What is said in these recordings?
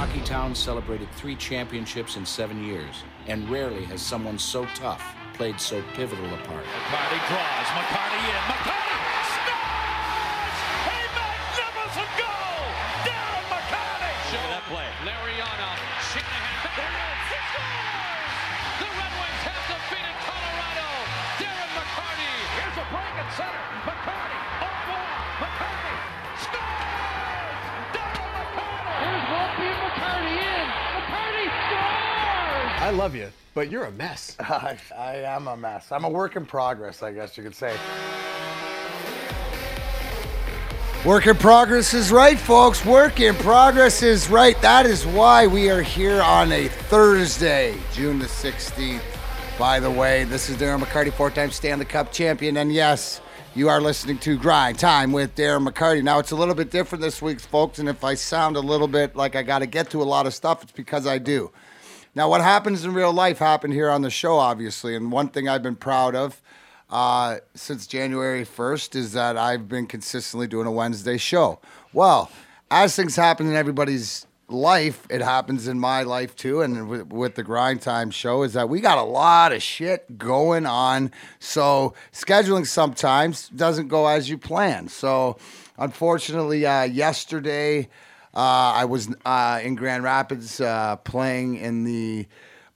Hockeytown celebrated three championships in seven years, and rarely has someone so tough played so pivotal a part. McCarty draws. McCarty in. McCarty scores! A magnificent goal! Darren McCarty! Show that play. Larionov. Shanahan. There it is. He scores! The Red Wings have defeated Colorado. Darren McCarty. Here's a break at center. I love you, but you're a mess. I, I am a mess. I'm a work in progress, I guess you could say. Work in progress is right, folks. Work in progress is right. That is why we are here on a Thursday, June the 16th. By the way, this is Darren McCarty, four time Stanley Cup champion. And yes, you are listening to Grind Time with Darren McCarty. Now, it's a little bit different this week, folks. And if I sound a little bit like I got to get to a lot of stuff, it's because I do. Now, what happens in real life happened here on the show, obviously. And one thing I've been proud of uh, since January 1st is that I've been consistently doing a Wednesday show. Well, as things happen in everybody's life, it happens in my life too. And with, with the Grind Time show, is that we got a lot of shit going on. So scheduling sometimes doesn't go as you plan. So unfortunately, uh, yesterday, I was uh, in Grand Rapids uh, playing in the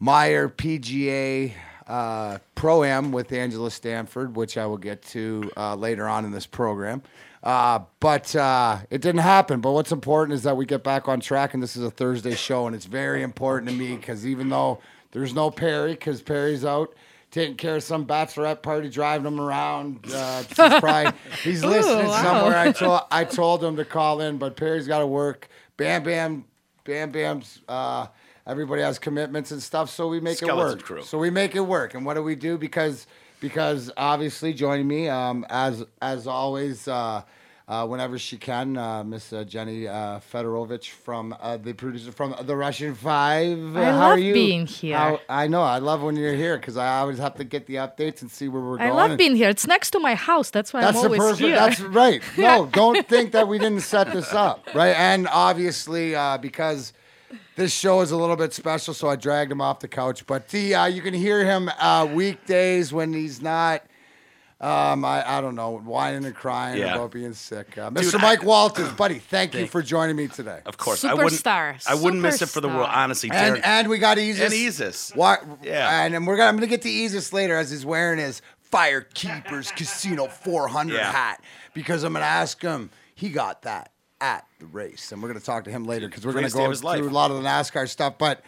Meijer PGA uh, Pro Am with Angela Stanford, which I will get to uh, later on in this program. Uh, but uh, it didn't happen. But what's important is that we get back on track, and this is a Thursday show, and it's very important to me because even though there's no Perry, because Perry's out taking care of some bachelorette party, driving him around. Uh, he's probably he's Ooh, listening wow. somewhere. I told I told him to call in, but Perry's got to work. Bam Bam, Bam Bam's. Uh, everybody has commitments and stuff, so we make Skeleton it work. crew. So we make it work. And what do we do? Because because obviously joining me um, as as always. Uh, uh, whenever she can, uh, Miss uh, Jenny uh, Fedorovich from uh, the producer from the Russian Five. Uh, I how love are you? being here. How- I know. I love when you're here because I always have to get the updates and see where we're I going. I love being here. It's next to my house. That's why that's I'm always perfect. here. That's right. No, don't think that we didn't set this up, right? And obviously, uh, because this show is a little bit special, so I dragged him off the couch. But the uh, you can hear him uh, weekdays when he's not. Um, I, I don't know, whining and crying Yeah. about being sick. Uh, Dude, Mr. I- Mike Walters, buddy, thank you for joining me today. Of course, I wouldn't. Superstar, I wouldn't miss it for the world. superstar. Honestly, And Darren. and we got Easus. And Easus. Why, Yeah. And, and we're gonna I'm gonna get to Easus later as he's wearing his Firekeepers Casino 400 Yeah. hat because I'm gonna ask him. He got that at the race, and we're gonna talk to him later because we're gonna Greatest day go of his through life. a lot of the NASCAR stuff. But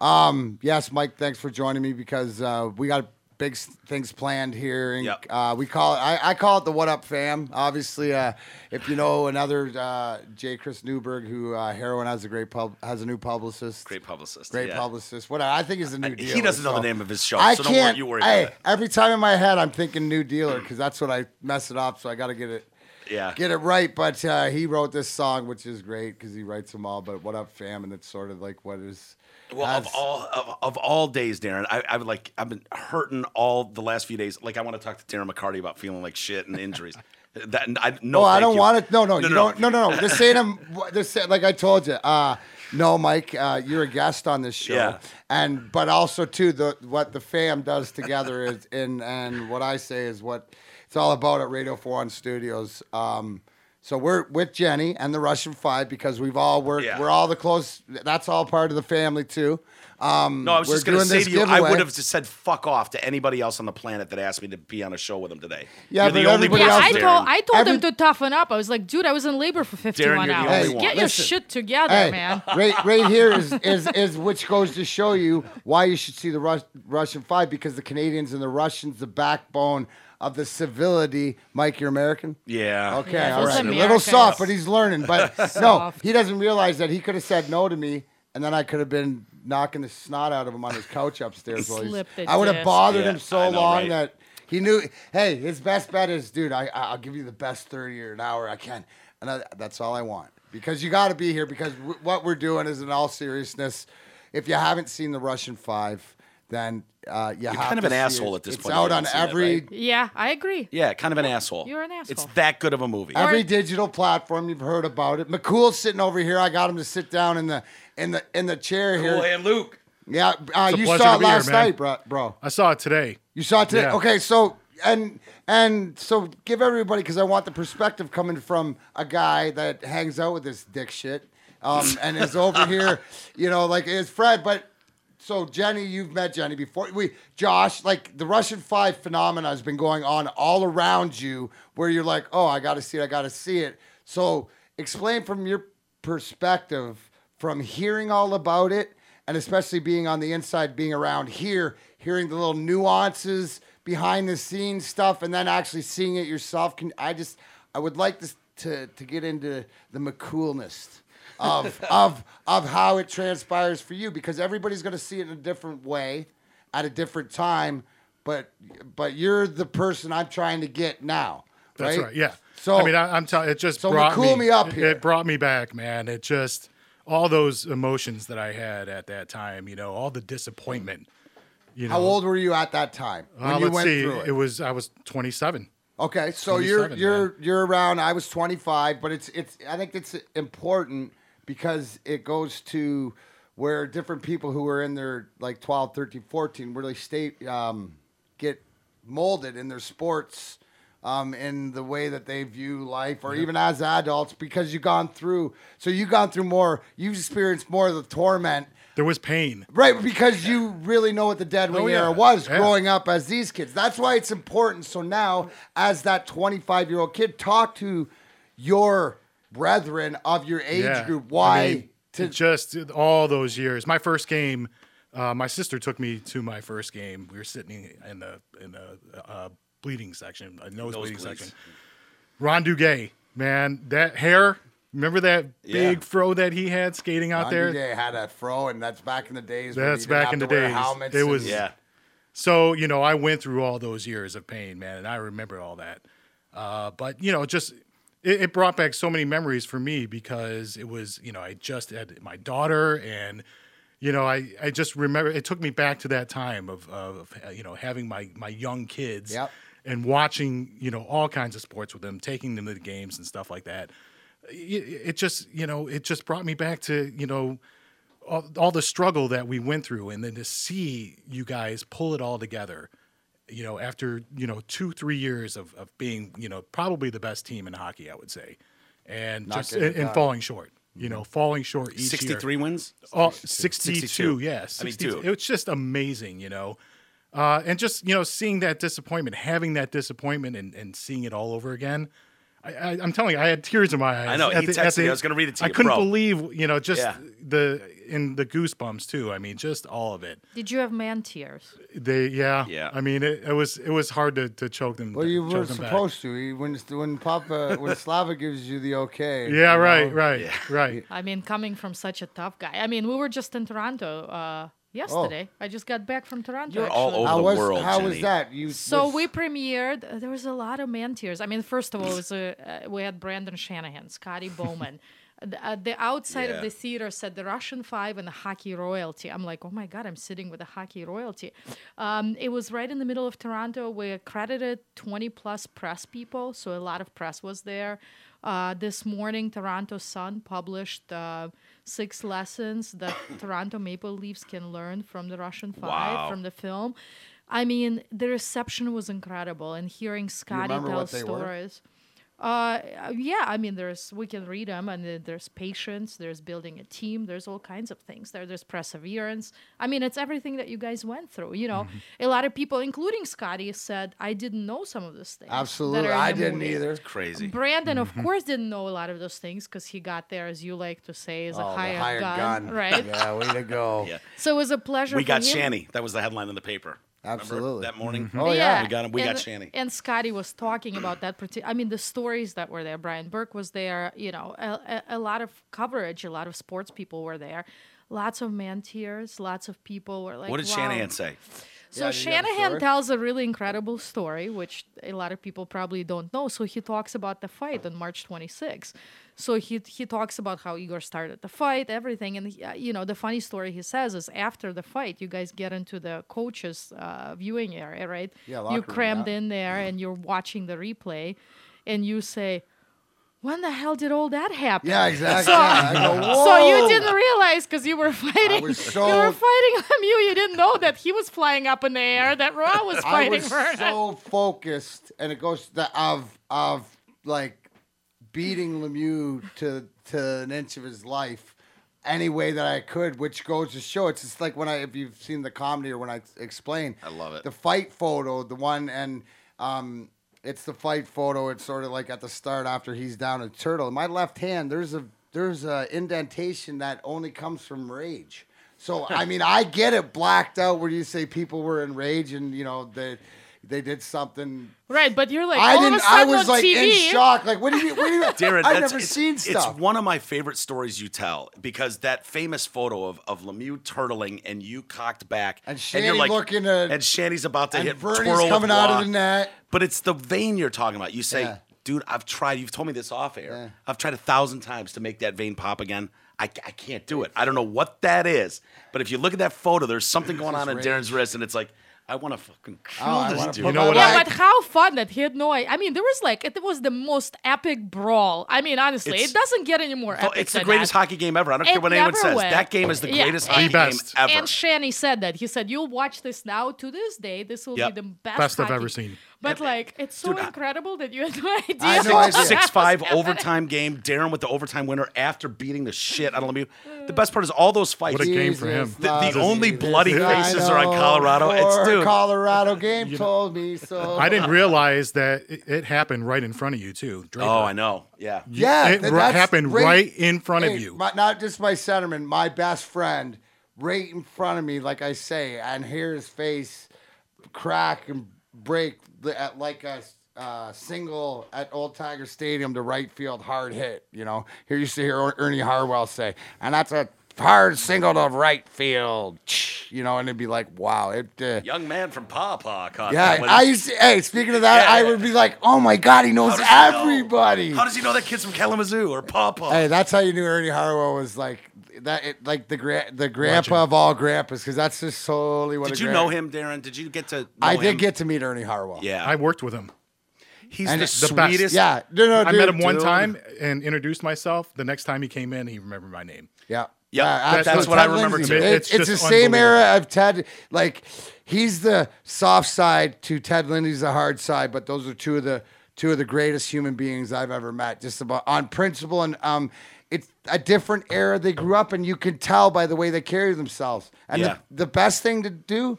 um, yes, Mike, thanks for joining me because uh, we got big things planned here. And, Yep. uh, we call it. I, I call it the What Up Fam. Obviously, uh, if you know another uh, J. Chris Newberg, who uh, Heroin has a great pub, has a new publicist. Great publicist. Great yeah. publicist. What I think is a new I- deal. he doesn't know the name of his show, I so don't can't. worry- you worry it. every time in my head, I'm thinking new dealer because that's what I mess it up. So I got to get it. Yeah. Get it right, but uh, he wrote this song, which is great because he writes them all. But what up, fam? And it's sort of like what is. Well, of all of, of all days, Darren, I, I would like I've been hurting all the last few days. Like I want to talk to Darren McCarty about feeling like shit and injuries. that I no, No, I don't you. want it. No, no, No, you no. don't. No, no, no. This ain't him. This like I told you. Uh, no, Mike, uh, you're a guest on this show, Yeah. and but also too the what the fam does together is and and what I say is what it's all about at Radio Four One Studios. Um, so we're with Jenny and the Russian Five because we've all worked. Yeah. We're all the close. That's all part of the family too. Um, No, I was just going to say to you, I would have just said fuck off to anybody else on the planet that asked me to be on a show with them today. Yeah, You're the only one Yeah, else I Darren. told I told Every- him to toughen up. I was like, dude, I was in labor for 51 you're the hours. only Hey, one. Get your shit together, Hey, man. right, right here is, is is which goes to show you why you should see the Rus- Russian Five because the Canadians and the Russians, the backbone of the civility. Mike, you're American. Yeah. Okay, Yeah, all he's right. A little American. soft, but he's learning. But no, Soft. he doesn't realize that he could have said no to me, and then I could have been knocking the snot out of him on his couch upstairs. while he's, Slip the I would have disc. bothered Yeah, him so I know, long right? that he knew. Hey, his best bet is, dude. I I'll give you the best thirty or an hour I can, and I, that's all I want because you got to be here because w- what we're doing is in all seriousness. If you haven't seen the Russian Five, then uh, you You're have kind of to an asshole it. at this it's point. out on haven't it, every right? Yeah, I agree. Yeah, kind of an asshole. You're an asshole. It's that good of a movie. every digital platform. You've heard about it. McCool's sitting over here. I got him to sit down in the in the in the chair here. Cool hand Luke. Yeah, uh, you saw it be here, last night, bro. bro. I saw it today. You saw it today. Yeah. Okay, so and and so give everybody because I want the perspective coming from a guy that hangs out with this dick shit, um, and is over here, you know, like is Fred. But so Jenny, you've met Jenny before. We Josh, like the Russian Five phenomena has been going on all around you, where you're like, oh, I got to see it, I got to see it. So explain from your perspective, from hearing all about it, and especially being on the inside, being around here, hearing the little nuances behind the scenes stuff, and then actually seeing it yourself. Can I just? I would like this to to get into the McCoolness of of of how it transpires for you because everybody's going to see it in a different way at a different time. But but you're the person I'm trying to get now. That's right. Yeah. So I mean, I, I'm telling. It just so brought McCool me up it- here. It brought me back, man. It just all those emotions that I had at that time. You know, all the disappointment. You know, how old were you at that time when Uh, you went see. through it? It was I was 27. Okay, so you're you're man. you're around. I was 25, but it's it's. I think it's important because it goes to where different people who are in their like 12, 13, 14 really state um, get molded in their sports. Um, in the way that they view life, or even as adults, because you've gone through. So you've gone through more. You've experienced more of the torment, There was pain. right? Because you really know what the dead Oh, yeah. era was Yeah. growing up as these kids. That's why it's important. So now, as that 25 year old kid, talk to your brethren of your age Yeah. group. Why? I mean, to just all those years. My first game, uh, my sister took me to my first game. We were sitting in the in the uh, bleeding section, a nose bleeding Nosebleeds. section. Ron Duguay, man, that hair. Remember that Yeah. big fro that he had skating out there? They had a fro, and that's back in the days. when That's you didn't back have in to the days. It and- was- Yeah. So, you know, I went through all those years of pain, man, and I remember all that. Uh, but, you know, just it, it brought back so many memories for me because it was, you know, I just had my daughter and, you know, I, I just remember it took me back to that time of, of you know, having my, my young kids Yep. and watching, you know, all kinds of sports with them, taking them to the games and stuff like that. It, it just, you know, it just brought me back to, you know, all, all the struggle that we went through and then to see you guys pull it all together you know after you know two three years of, of being you know probably the best team in hockey i would say and Not just and, and falling short you know falling short each 63 year. wins? Oh, 62, 62. yeah. I mean, 62. It was just amazing, you know. Uh, and just, you know, seeing that disappointment, having that disappointment and, and seeing it all over again. I, I, I'm telling you, I had tears in my eyes. I know, at he the- texted me. I was gonna read it to I you, couldn't bro. believe, you know, just Yeah. the in the goosebumps too. I mean, just all of it. Did you have man tears? They, yeah, Yeah. I mean, it, it was it was hard to, to choke them. Well, you choke were them back. supposed to. He- When when Papa when Slava gives you the okay. Yeah, you right, know? right, right. I mean, coming from such a tough guy. I mean, we were just in Toronto uh, yesterday. I just got back from Toronto. You're all actually. over How the was world, how was Jenny. that? You So was- we premiered. uh, There was a lot of man tears. I mean, first of all, it was a, uh, we had Brendan Shanahan, Scotty Bowman. The, uh, the outside Yeah. of the theater said the Russian Five and the hockey royalty. I'm like, oh my god, I'm sitting with the hockey royalty. Um, it was right in the middle of Toronto. We accredited 20 plus press people, so a lot of press was there. Uh, this morning, Toronto Sun published uh, six lessons that Toronto Maple Leafs can learn from the Russian Five Wow. from the film. I mean, the reception was incredible, and hearing Scotty tell stories. were? Stories. Uh, yeah, I mean, there's we can read them, and then there's patience, there's building a team, there's all kinds of things there. There's perseverance. I mean, it's everything that you guys went through. You know, Mm-hmm. a lot of people, including Scotty, said I didn't know some of those things. absolutely. I didn't movie." either. Crazy. Brendan, Mm-hmm. of course, didn't know a lot of those things because he got there, as you like to say, as a Oh, the hired, hired gun, gun. right? Yeah, way to go. Yeah. So it was a pleasure. We for got him. Shanny. That was the headline in the paper. Remember Absolutely. that morning. Mm-hmm. Oh, yeah. We got him. We and, got Shanny. And Scotty was talking about that. Partic- I mean, the stories that were there. Brian Burke was there. You know, a, a, a lot of coverage. A lot of sports people were there. Lots of man tears. Lots of people were like, What did wow. Shanahan say? So Yeah, do you have Shanahan tells a really incredible story, which a lot of people probably don't know. So he talks about the fight on March 26. So he he talks about how Igor started the fight, everything, and he- uh, you know the funny story he says is after the fight, you guys get into the coaches' uh, viewing area, right? Yeah, locker you room, crammed yeah. in there and you're watching the replay, and you say, "When the hell did all that happen?" Yeah, exactly. Yeah, I go, So you didn't realize because you were fighting. was you were fighting Lemieux. You didn't know that he was flying up in the air. That Raw was fighting I fighting was for it. so focused, and it goes to the, of of like beating Lemieux to to an inch of his life any way that I could, which goes to show it's just like when I if you've seen the comedy or when I explain. I love it. The fight photo, the one and um. It's the fight photo. It's sort of like at the start after he's down a turtle. In my left hand, there's a there's a indentation that only comes from rage. So I mean, I get it blacked out where you say people were in rage and you know they they did something. Right, but you're like, I all didn't. Of a sudden I was on like TV, in shock. Like, what do you? What do you? Darren, I've that's, never it's, seen stuff. It's one of my favorite stories you tell because that famous photo of, of Lemieux turtling and you cocked back And you're Shanny looking to- and Shanny's about to and hit Vernie's twirl with coming out of the net. But it's the vein you're talking about. You say, Yeah. dude, I've tried. You've told me this off air. Yeah. I've tried a thousand times to make that vein pop again. I, I can't do it. I don't know what that is. But if you look at that photo, there's something going on in rage. Darren's wrist, and it's like, I want to fucking oh, kill Oh, I this wanna dude. put You know what Yeah, leg- but how fun that he had no idea. I mean, there was like, it was the most epic brawl. I mean, honestly, it doesn't get any more Oh, epic it's the than greatest that. hockey game ever. I don't care what anyone says. will. That game is the Yeah, greatest and- hockey best. game ever. And Shanny said that. He said, "You'll watch this now. To this day, this will Yep. be the best, Best I've ever seen. But like, it's so Dude, I- incredible that you had no idea. I had no what idea. was Six five happening. overtime game. Darren with the overtime winner after beating the shit out of Lemieux. The best part is all those fights. What a game for him. The- the only you. bloody I faces are on know, Colorado. It's- poor dude. Colorado game told me so. I didn't realize that it, it happened right in front of you too. Draper. Oh, I know. Yeah. Yeah, it th- ri- that's happened right- right in front Hey, of you. my- not just my centerman, my best friend, right in front of me, like I say, and hear his face crack and break the, at like a uh, single at Old Tiger Stadium to right field hard hit. You know, here you see hear Er- Ernie Harwell say, and that's a hard single to right field. You know, and it'd be like, wow, it. Uh, Young man from Paw Paw caught yeah. I used to, hey, speaking of that, Yeah, I would be like, oh my God, he knows How does he know? everybody. How does he know that kid's from Kalamazoo or Paw Paw? Hey, that's how you knew Ernie Harwell was like that. It, like the gra- the grandpa of all grandpas, because that's just totally what. Did a you gran- know him, Darren? Did you get to? Know I did him? get to meet Ernie Harwell. Yeah, I worked with him. he's And the, it's the best. sweetest. Yeah, no, no, I dude, met him one dude. time and introduced myself. The next time he came in, he remembered my name. Yeah. Yeah, absolutely. that's what I remember Lindsay. too. It- It's It's, the same era of Ted. Like, he's the soft side to Ted Lindsay's the hard side, but those are two of the two of the greatest human beings I've ever met. Just about on principle and um, it's a different era they grew up, and you can tell by the way they carry themselves. And Yeah. the, the best thing to do,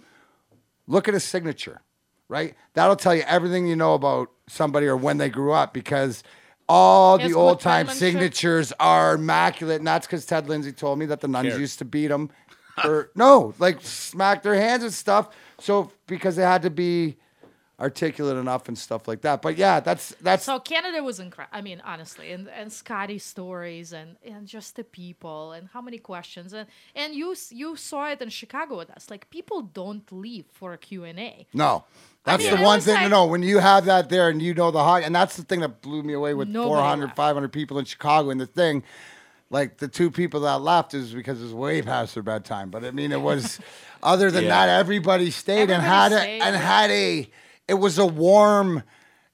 look at a signature, right? That'll tell you everything you know about somebody or when they grew up because. All Yes, the old time penmanship. signatures are immaculate, and that's because Ted Lindsay told me that the nuns Cared. used to beat them, or no, like smack their hands and stuff. So because they had to be articulate enough and stuff like that. But yeah, that's that's So Canada was incredible. I mean, honestly, and and Scotty's stories and and just the people and how many questions and and you you saw it in Chicago with us. Like people don't leave for a Q and A. no. That's mean, the it one thing to like- know. When you have that there and you know the hot, and that's the thing that blew me away with Nobody 400, left. 500 people in Chicago. And the thing, like the two people that left is because it was way past their bedtime. But I mean, it was, other than Yeah. that, everybody stayed and Everybody had a, and had a, it was a warm,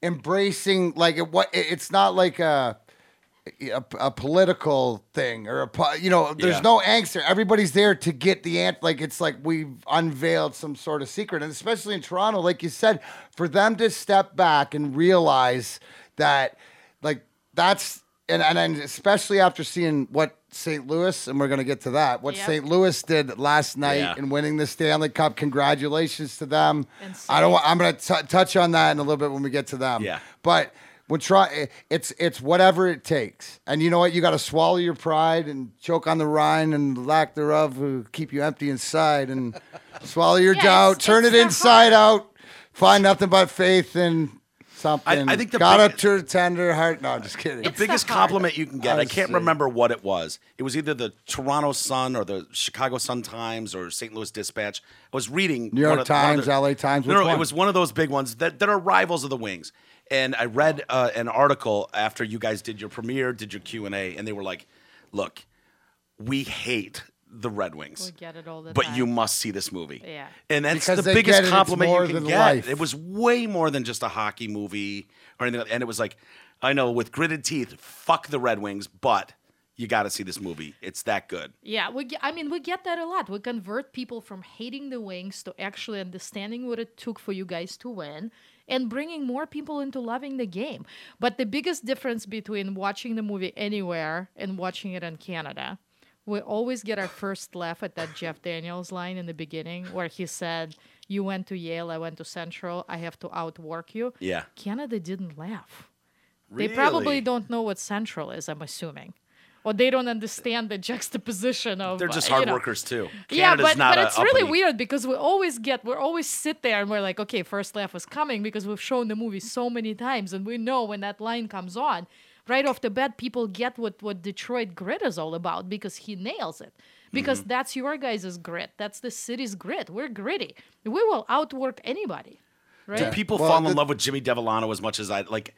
embracing, like it, what, it's not like a, a, a political thing or a you know there's Yeah. no angst there everybody's there to get the ant like it's like we've unveiled some sort of secret and especially in toronto like you said for them to step back and realize that like that's and, and, and especially after seeing what St. Louis, and we're going to get to that, what Yep. St. Louis did last night Yeah. in winning the Stanley Cup. Congratulations to them. And I don't. I'm going to touch on that in a little bit when we get to them. Yeah. But when try, it's it's whatever it takes, and you know what? You got to swallow your pride and choke on the rind and lack thereof will keep you empty inside, and swallow your Yeah, doubt, it's- turn it's it the inside out, find nothing but faith, and something. I think the got big- up to a tender heart. No, I'm just kidding. The It's biggest not hard. compliment you can get. I I can't see. remember what it was. It was either the Toronto Sun or the Chicago Sun Times or St. Louis Dispatch. I was reading New York one of- one of Times, the- LA Times, No, no, one? it was one of those big ones that, that are rivals of the Wings. And I read uh, an article after you guys did your premiere, did your Q and A, and they were like, "Look, we hate the Red Wings, We get it all the but time. you must see this movie." Yeah. and that's Because the they biggest get it, it's compliment more you can than get. life. It was way more than just a hockey movie or anything. And it was like, I know with gritted teeth, fuck the Red Wings, but you got to see this movie. It's that good. Yeah, we. Get, I mean, we get that a lot. We convert people from hating the Wings to actually understanding what it took for you guys to win, and bringing more people into loving the game. But the biggest difference between watching the movie anywhere and watching it in Canada, we always get our first laugh at that Jeff Daniels line in the beginning, where he said, "You went to Yale, I went to Central. I have to outwork you." Yeah. Canada didn't laugh. Really? They probably don't know what Central is, I'm assuming. Or they don't understand the juxtaposition of. They're just uh, hard know. workers too. Yeah, Canada's but, not but a it's really uppity- weird because we always get, we always sit there and we're like, okay, first laugh is coming because we've shown the movie so many times and we know when that line comes on, right off the bat, people get what, what Detroit grit is all about because he nails it. Because Mm-hmm. that's your guys' grit. That's the city's grit. We're gritty. We will outwork anybody. Right? Do people Well, fall in the- love with Jimmy Devellano as much as I like?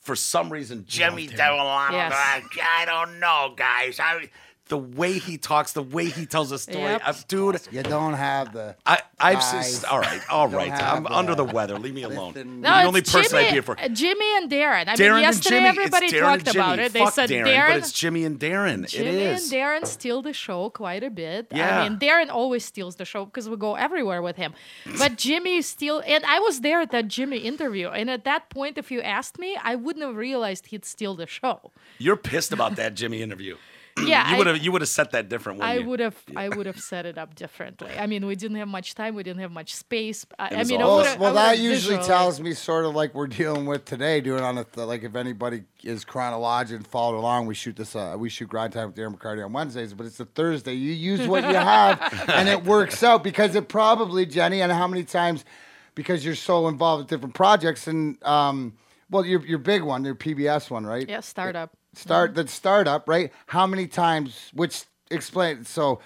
For some reason, Jimmy him. Devellano. Yes. I, I don't know, guys. I, the way he talks, the way he tells a story, Yep. uh, dude. You don't have the. I, I've Guys, just, all right, all don't right. have I'm under the weather. Leave me alone. Listen. No, the only person Jimmy, I'd be here for. Jimmy and Darren. I Darren mean, yesterday Jimmy. everybody it's talked Jimmy. about it. They Fuck said Darren, Darren, but it's Jimmy and Darren. Jimmy it is. and Darren steal the show quite a bit. Yeah. I mean, Darren always steals the show because we go everywhere with him. But Jimmy steal, and I was there at that Jimmy interview, and at that point, if you asked me, I wouldn't have realized he'd steal the show. You're pissed about that Jimmy interview. Yeah, you I- would have you would have set that different. I wouldn't you? would have, I would have set it up differently. I mean, we didn't have much time. We didn't have much space. I, I was mean, I Well, I well, that usually visualized- tells me sort of like we're dealing with today, doing on a th- like if anybody is chronological and followed along, we shoot this. Uh, we shoot grind time with Darren McCarty on Wednesdays, but it's a Thursday. You use what you have, and it works out because it probably Jenny and how many times because you're so involved with different projects and um, well, your your big one, your PBS one, right? Yeah, startup. Start mm-hmm. the startup, right? How many times? Which explain so.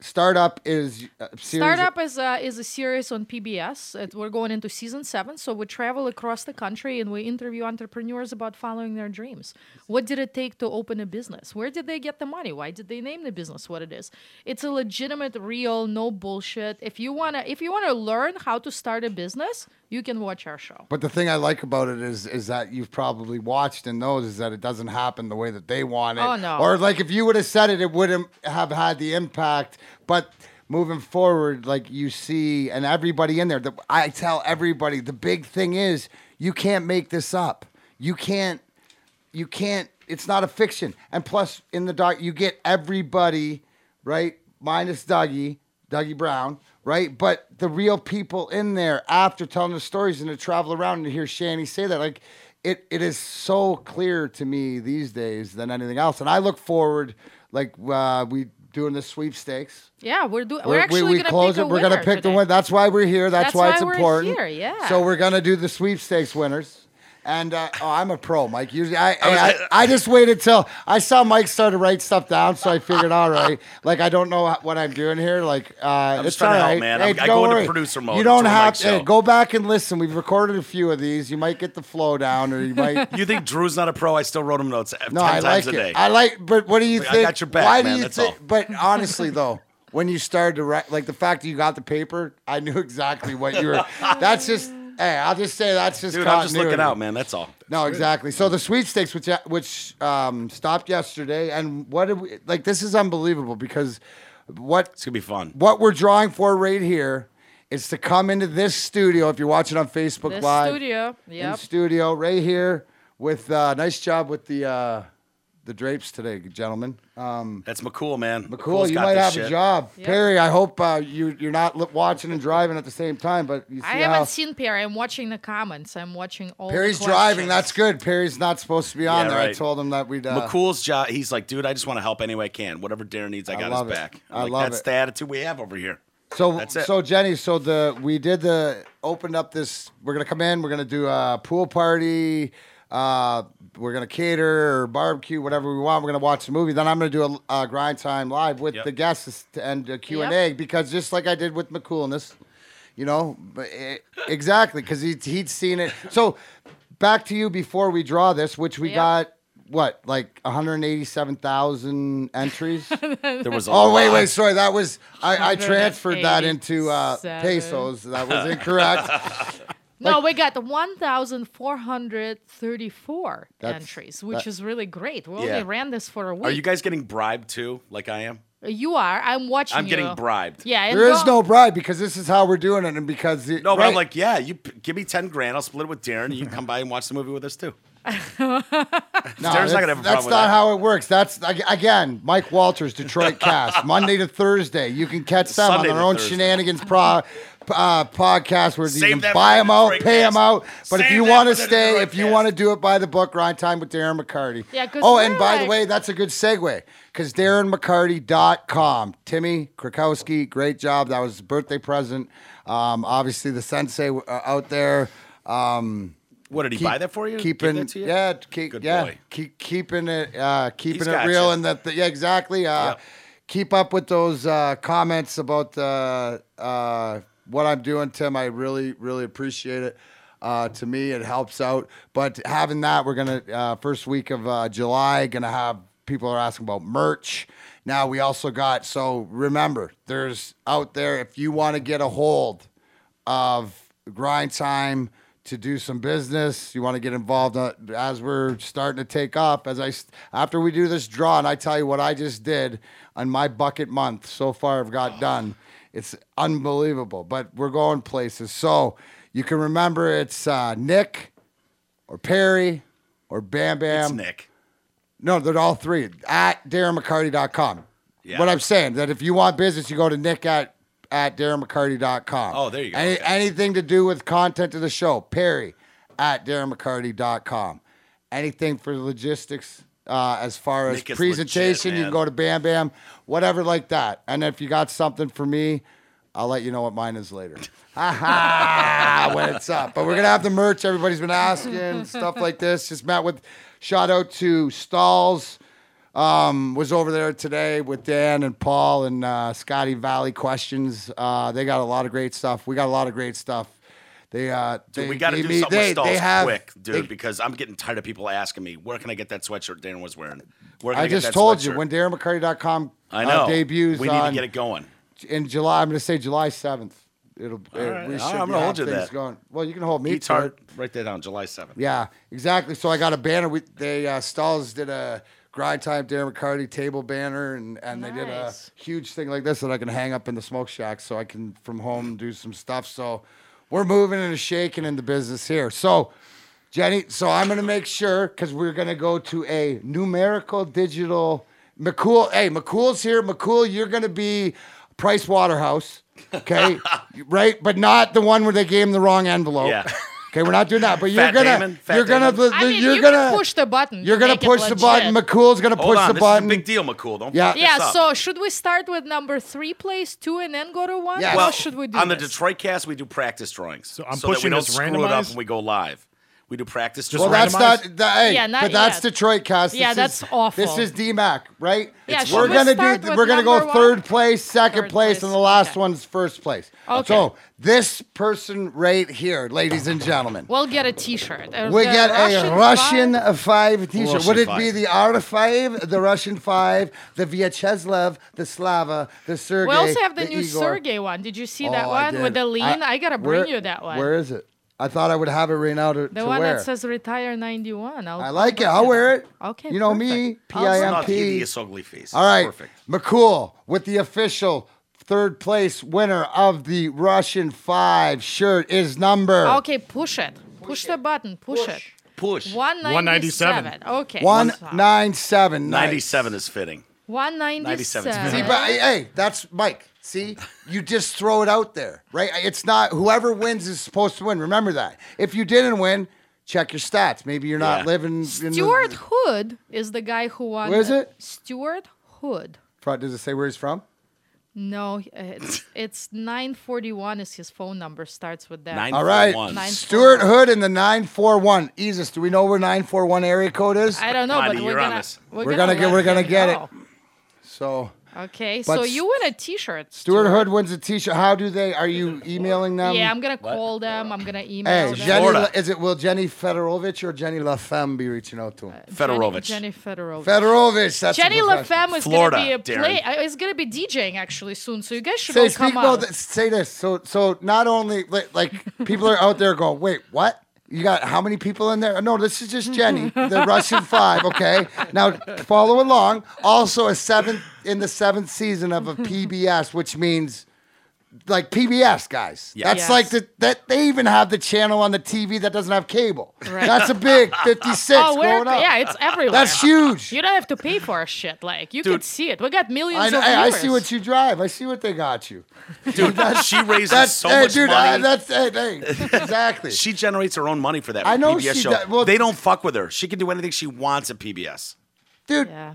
Startup is a series Startup is a, is a series on PBS. It, we're going into season seven. So we travel across the country and we interview entrepreneurs about following their dreams. What did it take to open a business? Where did they get the money? Why did they name the business what it is? It's a legitimate, real, no bullshit. If you wanna, if you wanna learn how to start a business, you can watch our show. But the thing I like about it is is that you've probably watched and knows is that it doesn't happen the way that they want it. Oh, no. Or like if you would have said it, it wouldn't have had the impact. But moving forward, like you see, and everybody in there, the, I tell everybody, the big thing is you can't make this up. You can't. You can't. It's not a fiction. And plus, in the doc, you get everybody right, minus Dougie, Dougie Brown, right? But the real people in there after telling the stories and to travel around and to hear Shanny say that, like, it, it is so clear to me these days than anything else. And I look forward, like, uh, we doing the sweepstakes. Yeah, we're doing. We're, We're- actually we, we gonna close pick it. We're gonna winner pick the today. one. That's why we're here. That's, That's why, why it's we're important. here, yeah. So we're gonna do the sweepstakes winners. And uh, oh, I'm a pro, Mike. Usually, I, I, was- I, I just waited till I saw Mike start to write stuff down, so I figured, all right, like I don't know what I'm doing here. Like, uh, just it's trying to help, man. Hey, I'm- I go into producer mode. You don't have to show. go back and listen. We've recorded a few of these. You might get the flow down, or you might. You think Drew's not a pro? I still wrote him notes ten No, I times like a day. it. I like, but what do you Like, I think? got your back, Why man, do you think? all. But honestly, though, when you started to write, like the fact that you got the paper, I knew exactly what you were. that's just. Hey, I'll just say that's just. Dude, I'm just looking continuity. out, man. That's all. No, exactly. So the sweepstakes, which which um, stopped yesterday, and what did we like? This is unbelievable because what It's gonna be fun. what we're drawing for right here is to come into this studio. If you're watching on Facebook This Live, studio. in Yep. studio right here with uh, nice job with the uh, the drapes today, gentlemen. Um, That's McCool, man. McCool, McCool's You got might have shit. a job, Yep. Perry. I hope uh, you you're not li- watching and driving at the same time, but you see I haven't seen Perry. I'm watching the comments. I'm watching all. the Perry's driving. That's good. Perry's not supposed to be on Yeah, there. I told him that we'd. Uh, McCool's job. He's like, dude, I just want to help any way I can. Whatever Darren needs, I I got love his it. back. I I'm like, love That's it. the attitude we have over here. So That's it. so Jenny, so the we did the opened up this. We're gonna come in. We're gonna do a pool party. Uh, we're gonna cater or barbecue, whatever we want. We're gonna watch the movie. Then I'm gonna do a, a grind time live with Yep. the guests and a Q and A because just like I did with McCoolness, you know, it, exactly because he he'd seen it. So back to you before we draw this, which we Yep. got. What like 187,000 entries? There was a Oh wait, lot. wait, sorry. That was I, I transferred that into uh, pesos. That was incorrect. No, we got 1,434 entries, which that- is really great. We Yeah. only ran this for a week. Are you guys getting bribed too, like I am? Uh, you are. I'm watching I'm getting bribed. Yeah. there is no bribe because this is how we're doing it, and because the, No, but. I'm like, yeah, you p- give me ten grand, I'll split it with Darren, and you can come by and watch the movie with us too. no, Darren's that's, not gonna have a that's problem with not that. how it works. That's again, Mike Walters, Detroit Cast, Monday to Thursday. You can catch them Sunday on their own Thursday. shenanigans pro. Uh, podcast where Save you can buy them out, Detroit pay them out. But if you want to stay, if you want to do it by the book, grind time with Darren McCarty. Yeah, 'cause Oh, and by the way, that's a good segue because DarrenMcCarty.com. Timmy Krakowski, great job. That was his birthday present. Um, obviously, the sensei uh, out there. Um, What did he keep- buy that for you? Keeping, that to you? yeah, keep, Good yeah, boy. keep keeping it, uh, keeping He's it real, you. and that, the, yeah, exactly. Uh, Yep. Keep up with those uh, comments about uh, uh, what I'm doing, Tim. I really, really appreciate it. Uh, to me, it helps out. But having that, we're gonna uh, first week of uh, July gonna have people are asking about merch. Now we also got so remember, there's out there if you want to get a hold of grind time to do some business. You want to get involved uh, as we're starting to take off. As I after we do this draw, and I tell you what I just did on my bucket month so far, I've got done. It's unbelievable, but we're going places. So you can remember it's uh, Nick or Perry or Bam Bam. It's Nick. No, they're all three at DarrenMcCarty.com. Yeah. What I'm saying that if you want business, you go to Nick at at DarrenMcCarty.com. Oh, there you go. Any, Okay. Anything to do with content of the show, Perry at DarrenMcCarty.com. Anything for logistics uh, as far as Nick is presentation, legit, you man. can go to Bam Bam, whatever like that. And if you got something for me, I'll let you know what mine is later. Ha ha! when it's up. But we're gonna have the merch. Everybody's been asking stuff like this. Just met with. Shout out to Stalls. Um, was over there today with Dan and Paul and uh, Scotty Valley questions. Uh, they got a lot of great stuff. We got a lot of great stuff. They uh, Dude, they, we got to do something they, with Stalls they have, quick, dude, they- because I'm getting tired of people asking me, where can I get that sweatshirt Darren was wearing? Where can I, I get just that told you when DarrenMcCarty.com I know. uh, debuts we need on to get it going. in July. I'm going to say July 7th. It'll. it- right. we I'm gonna hold you things that. going. Well, you can hold me Pete's to it. Heart, write that down, July 7th. Yeah, exactly. So I got a banner. We they uh, Stalls did a grind time Darren McCarty table banner, and and they did a huge thing like this that I can hang up in the smoke shack, so I can from home do some stuff. So we're moving and shaking in the business here. So Jenny, so I'm gonna make sure because we're gonna go to a numerical digital. McCool, hey, McCool's here. McCool, you're gonna be Price Waterhouse, okay? right, but not the one where they gave him the wrong envelope. Yeah. Okay, we're not doing that, but you're Fat gonna, Damon? Fat you're gonna, Damon? I mean, you're you gonna can push the button. You're gonna make it push the button. McCool's gonna Hold push on, the this button. is a big deal, McCool. Don't Yeah. fuck Yeah, this up. so should we start with number three place two and then go to one? Yeah. How Well, should we do on the this? Detroit cast, we do practice drawings. So I'm that we pushing don't this screw it up randomized? when we go live. We do practice Just Well, drawings. that's randomized? not that. Hey, Yeah, not but that's yet. Detroit cast. Yeah, that's is, awful. This is DMAC, right? Yeah, It's should we're gonna do. We're gonna go number third place, second Third place, place, and the last okay. one's first place. Okay. So this person right here, ladies and gentlemen, We'll get a T-shirt. Uh, we the get a Russian flag- five T-shirt. Russian Would it five. be the R five, the Russian five, the Vyacheslav, the Slava, the Sergey? We also have the, new Igor? Sergey one. Did you see that Oh, I one with the lean? I, gotta bring where- you that one. Where is it? I thought I would have it right now to, the to one wear. that says retire 91. I'll, I like it. bring I'll wear it. Okay. You know me, perfect. P I'll I Not hideous ugly face. All right, Perfect. McCool with the official third place winner of the Russian Five shirt is number Okay, push it. Push, the button. Push, it. Push. 197. 197. Okay. one nine seven. 97 is fitting. 197. 97. See, but hey, hey, that's Mike. See, you just throw it out there, right? It's not whoever wins is supposed to win. Remember that. If you didn't win, check your stats. Maybe you're not Yeah. living. In Stuart the, Hood is the guy who won. Where is it? Stuart Hood. Does it say where he's from? No, it's it's 941 is his phone number. Starts with that. All right. 941. Stuart Hood in the 941. Isis, do we know where 941 area code is? I don't know, Come but we're gonna, this. We're gonna get- we're gonna him get it. So Okay, But so you win a T-shirt. Stuart Hood wins a t-shirt. How do they, are you emailing them? Yeah, I'm gonna call them. I'm gonna Hey, email them. Jenny, Florida. is it, will Jenny Fedorovich or Jenny LaFemme be reaching out to him? Fedorovich. Jenny, Jenny Fedorovich. Fedorovich, that's Jenny professional. LaFemme is Florida, gonna be a play. uh, Is gonna be DJing actually soon, so you guys should Say, all speak come about out. th- say this. So, so not only like, like people are out there going, wait, what? You got how many people in there? No, this is just Jenny, the Russian Five. Okay, now follow along. Also, a seventh in the seventh season of a PBS, which means like PBS guys. Yeah. That's Yes. like the that they even have the channel on the TV that doesn't have cable. Right. That's a big fifty-six Oh, we're, growing up. yeah, it's everywhere. That's huge. You don't have to pay for our shit. Like you can see it. We got millions I, know, of hey, viewers. I see what you drive. I see what they got you. Dude, she raises That's so hey, much dude. money. uh, that's hey, hey, exactly. she generates her own money for that I know PBS she show. does. Well- they don't fuck with her. She can do anything she wants at PBS. dude. Yeah.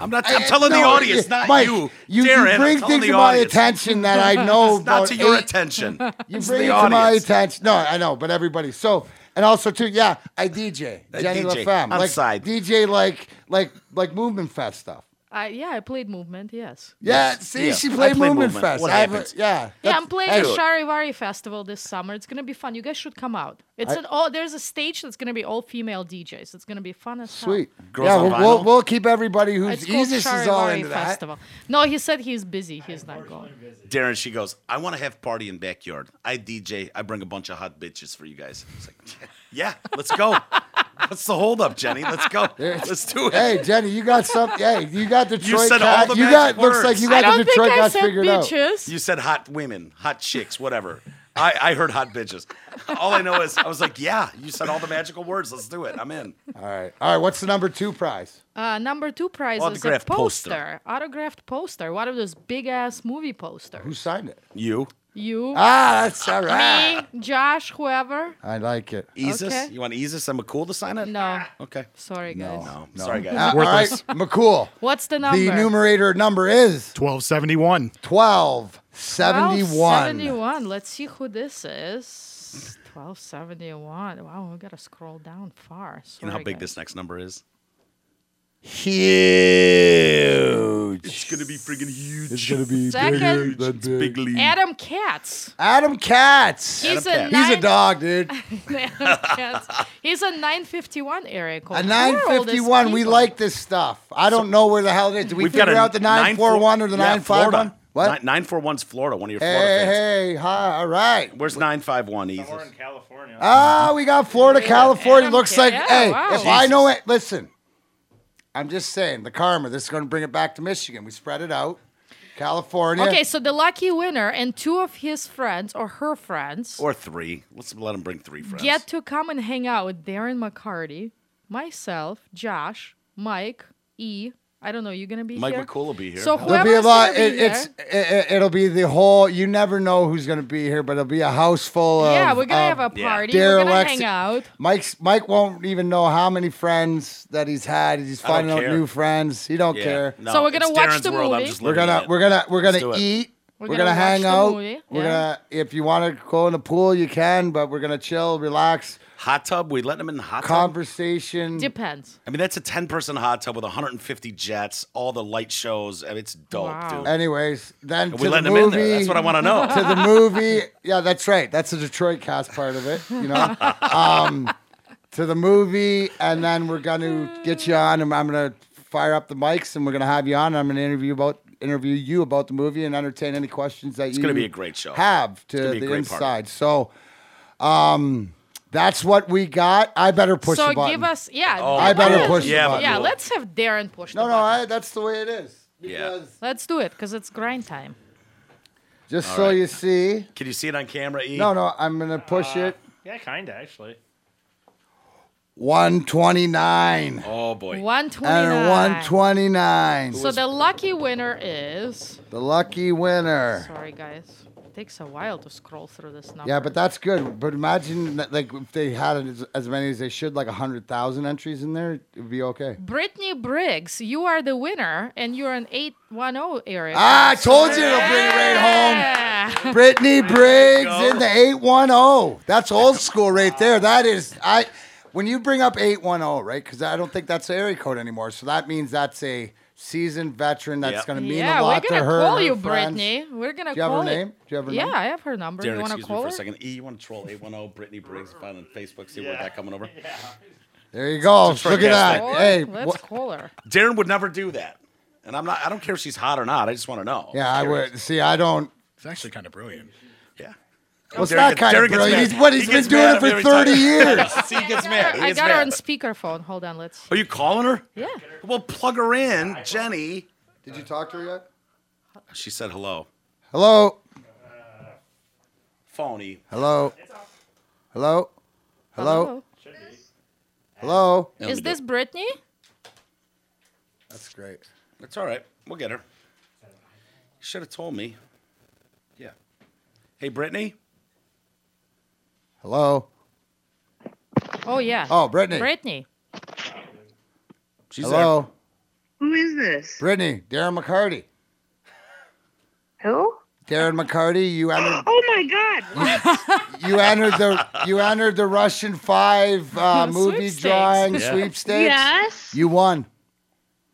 I'm not. I- I'm telling the no, audience, yeah, not Mike, you. You, Darren, you bring things to my audience. attention that I know It's not to your eight- attention. You It's bring the it to my attention. No, I know, but everybody. So, and also too, yeah, I DJ I Jenny DJ LaFemme, like side. DJ, like like like Movement Fest stuff. I, yeah, I played movement. Yes. Yeah, see, Yeah, she I played play Movement, Movement. Fest. What I've- happens? yeah, Yeah, I'm playing hey, the Charivari Festival this summer. It's gonna be fun. You guys should come out. It's I- an all. There's a stage that's gonna be all female DJs. It's gonna be fun as hell. Sweet. Girls yeah, we'll, we'll, we'll keep everybody who's It's called Isis is all Charivari into that. Festival. No, he said he's busy. He's not going. Darren, she goes, I want to have party in backyard. I DJ. I bring a bunch of hot bitches for you guys. It's like, yeah, let's go. What's the holdup, Jenny? Let's go. Let's do it. Hey, Jenny, you got some. Hey, you got Detroit. said cat- all the You got magic looks like you got the don't Detroit think I cats said figured out. bitches. You said hot women, hot chicks, whatever. I, I heard hot bitches. All I know is I was like, yeah, you said all the magical words. Let's do it. I'm in. All right, all right. What's the number two prize? Uh, number two prize is a Autographed poster. poster. autographed poster. One of those big ass movie posters. Who signed it? You, you, Ah, that's all right. me, Josh, whoever. I like it. Isis. Okay. You want Isis and McCool to sign it? No, Okay. sorry guys. No. No. Sorry, guys. Uh, all right, McCool. What's the number? The numerator number is 1271. 1271. 71. Let's see who this is. 1271. Wow, we gotta scroll down far. You know how big guys. this next number is? Huge. It's gonna be friggin' huge. It's gonna be Second. bigger than It's big league. Adam Katz. Adam Katz. He's Adam a Katz. He's a nine- dog, dude. Adam Katz. He's a 951 area code. A Who are all these 951. We people? like this stuff. I don't know where the hell it is. Did we We've figure got out the 941 or the 951? Florida. What? Nine four one's Florida. One of your Florida Hey, fans. hey, hi, all right. Where's nine five one? Isis. California. Ah, we got Florida, California. Adam Looks Ca- like, yeah, hey, wow. if I know it, listen. I'm just saying, the karma. This is going to bring it back to Michigan. We spread it out. California. Okay, so the lucky winner and two of his friends or her friends Or three. Let's let him bring three friends. get to come and hang out with Darren McCarty, myself, Josh, Mike, E. I don't know. You gonna be here. Mike here? McCool will be here. So There'll be a lot. gonna be It, it's there- it, it'll be the whole. You never know who's going to be here, but it'll be a house full of. yeah, we're gonna of have a yeah. party. Dear We're gonna Alexi- hang out. Mike's Mike won't even know how many friends that he's had. He's don't finding out care. new friends. He don't Yeah. care. No, So we're gonna it's watch Darren's the world. I'm movie. just We're living in gonna it. we're gonna we're Let's gonna do it. eat. We're We're, gonna gonna, watch hang the out. movie, We're yeah. gonna if you want to go in the pool, you can, but we're gonna chill, relax, Hot tub. We letting them in the hot tub. conversation. Depends. I mean, that's a ten person hot tub with 150 jets, all the light shows, and it's dope, Wow. dude. Anyways, then to we the letting him movie. in there? That's what I want to know. to the movie. Yeah, that's right. That's the Detroit cast part of it. You know, um, to the movie, and then we're gonna get you on, and I'm gonna fire up the mics, and we're gonna have you on. And I'm gonna interview about interview you about the movie and entertain any questions that It's you gonna be a great show. have gonna to be a the great party. inside. So, um, that's what we got. I better push so the button. So give us yeah. Oh, I better yeah, push the Yeah, button. Yeah, Cool. let's have Darren push No, the no, button. I, that's the way it is. Yeah. Let's do it because it's grind time. just All so right. you see. Can you see it on camera? E? No, no, I'm gonna push uh, it. Yeah, kinda actually. 129. Oh boy. 129. And 129. So the lucky winner is. The lucky winner. Sorry, guys. Takes a while to scroll through this number. Yeah, but that's good. But imagine that, like if they had as, as many as they should, like hundred thousand entries in there, it would be okay. Brittany Briggs, you are the winner, and you're an 810 area. Ah, I told you it'll bring it right home. Brittany Briggs in the 810. That's old school right there. That is I when you bring up 810, right? Cuz I don't think that's the area code anymore. So that means that's a seasoned veteran that's Yep. going to mean yeah, a lot we're gonna to her. call and you her friends. Brittany. We're gonna Do you have call her name? Do you have her name? yeah, name? I have her number. Darren, you want to excuse me for her? a second. E, you want to troll 810 Brittany Briggs find on Facebook, see where that coming over? Yeah. There you go. Just for Look at that. guessing. Hey, Let's what- call her. Darren would never do that. And I'm not I don't care if she's hot or not. I just want to know. yeah, I would see. I don't. It's actually kind of brilliant. Yeah. What's Darren that gets- kind Darren of gets brilliant? mad. He's what? He's He been doing it for 30 time. years. See, he gets I mad. He I gets got her on speakerphone. Hold on, let's. Are you calling her? Yeah. Well, plug her in, Jenny. Did you talk to her yet? She said hello. Hello. Phony. Hello. Hello. Hello. Hello. Let Is this. Brittany? That's great. That's all right. We'll get her. You should have told me. Yeah. Hey, Brittany. Hello. Oh yeah. Oh, Brittany. Brittany. She's Hello. Who is this? Brittany. Darren McCarty. Who? Darren McCarty. You entered. Oh my God! You entered the. You entered the Russian Five uh, movie Sweepstakes. drawing Yeah. sweepstakes. yes. You won.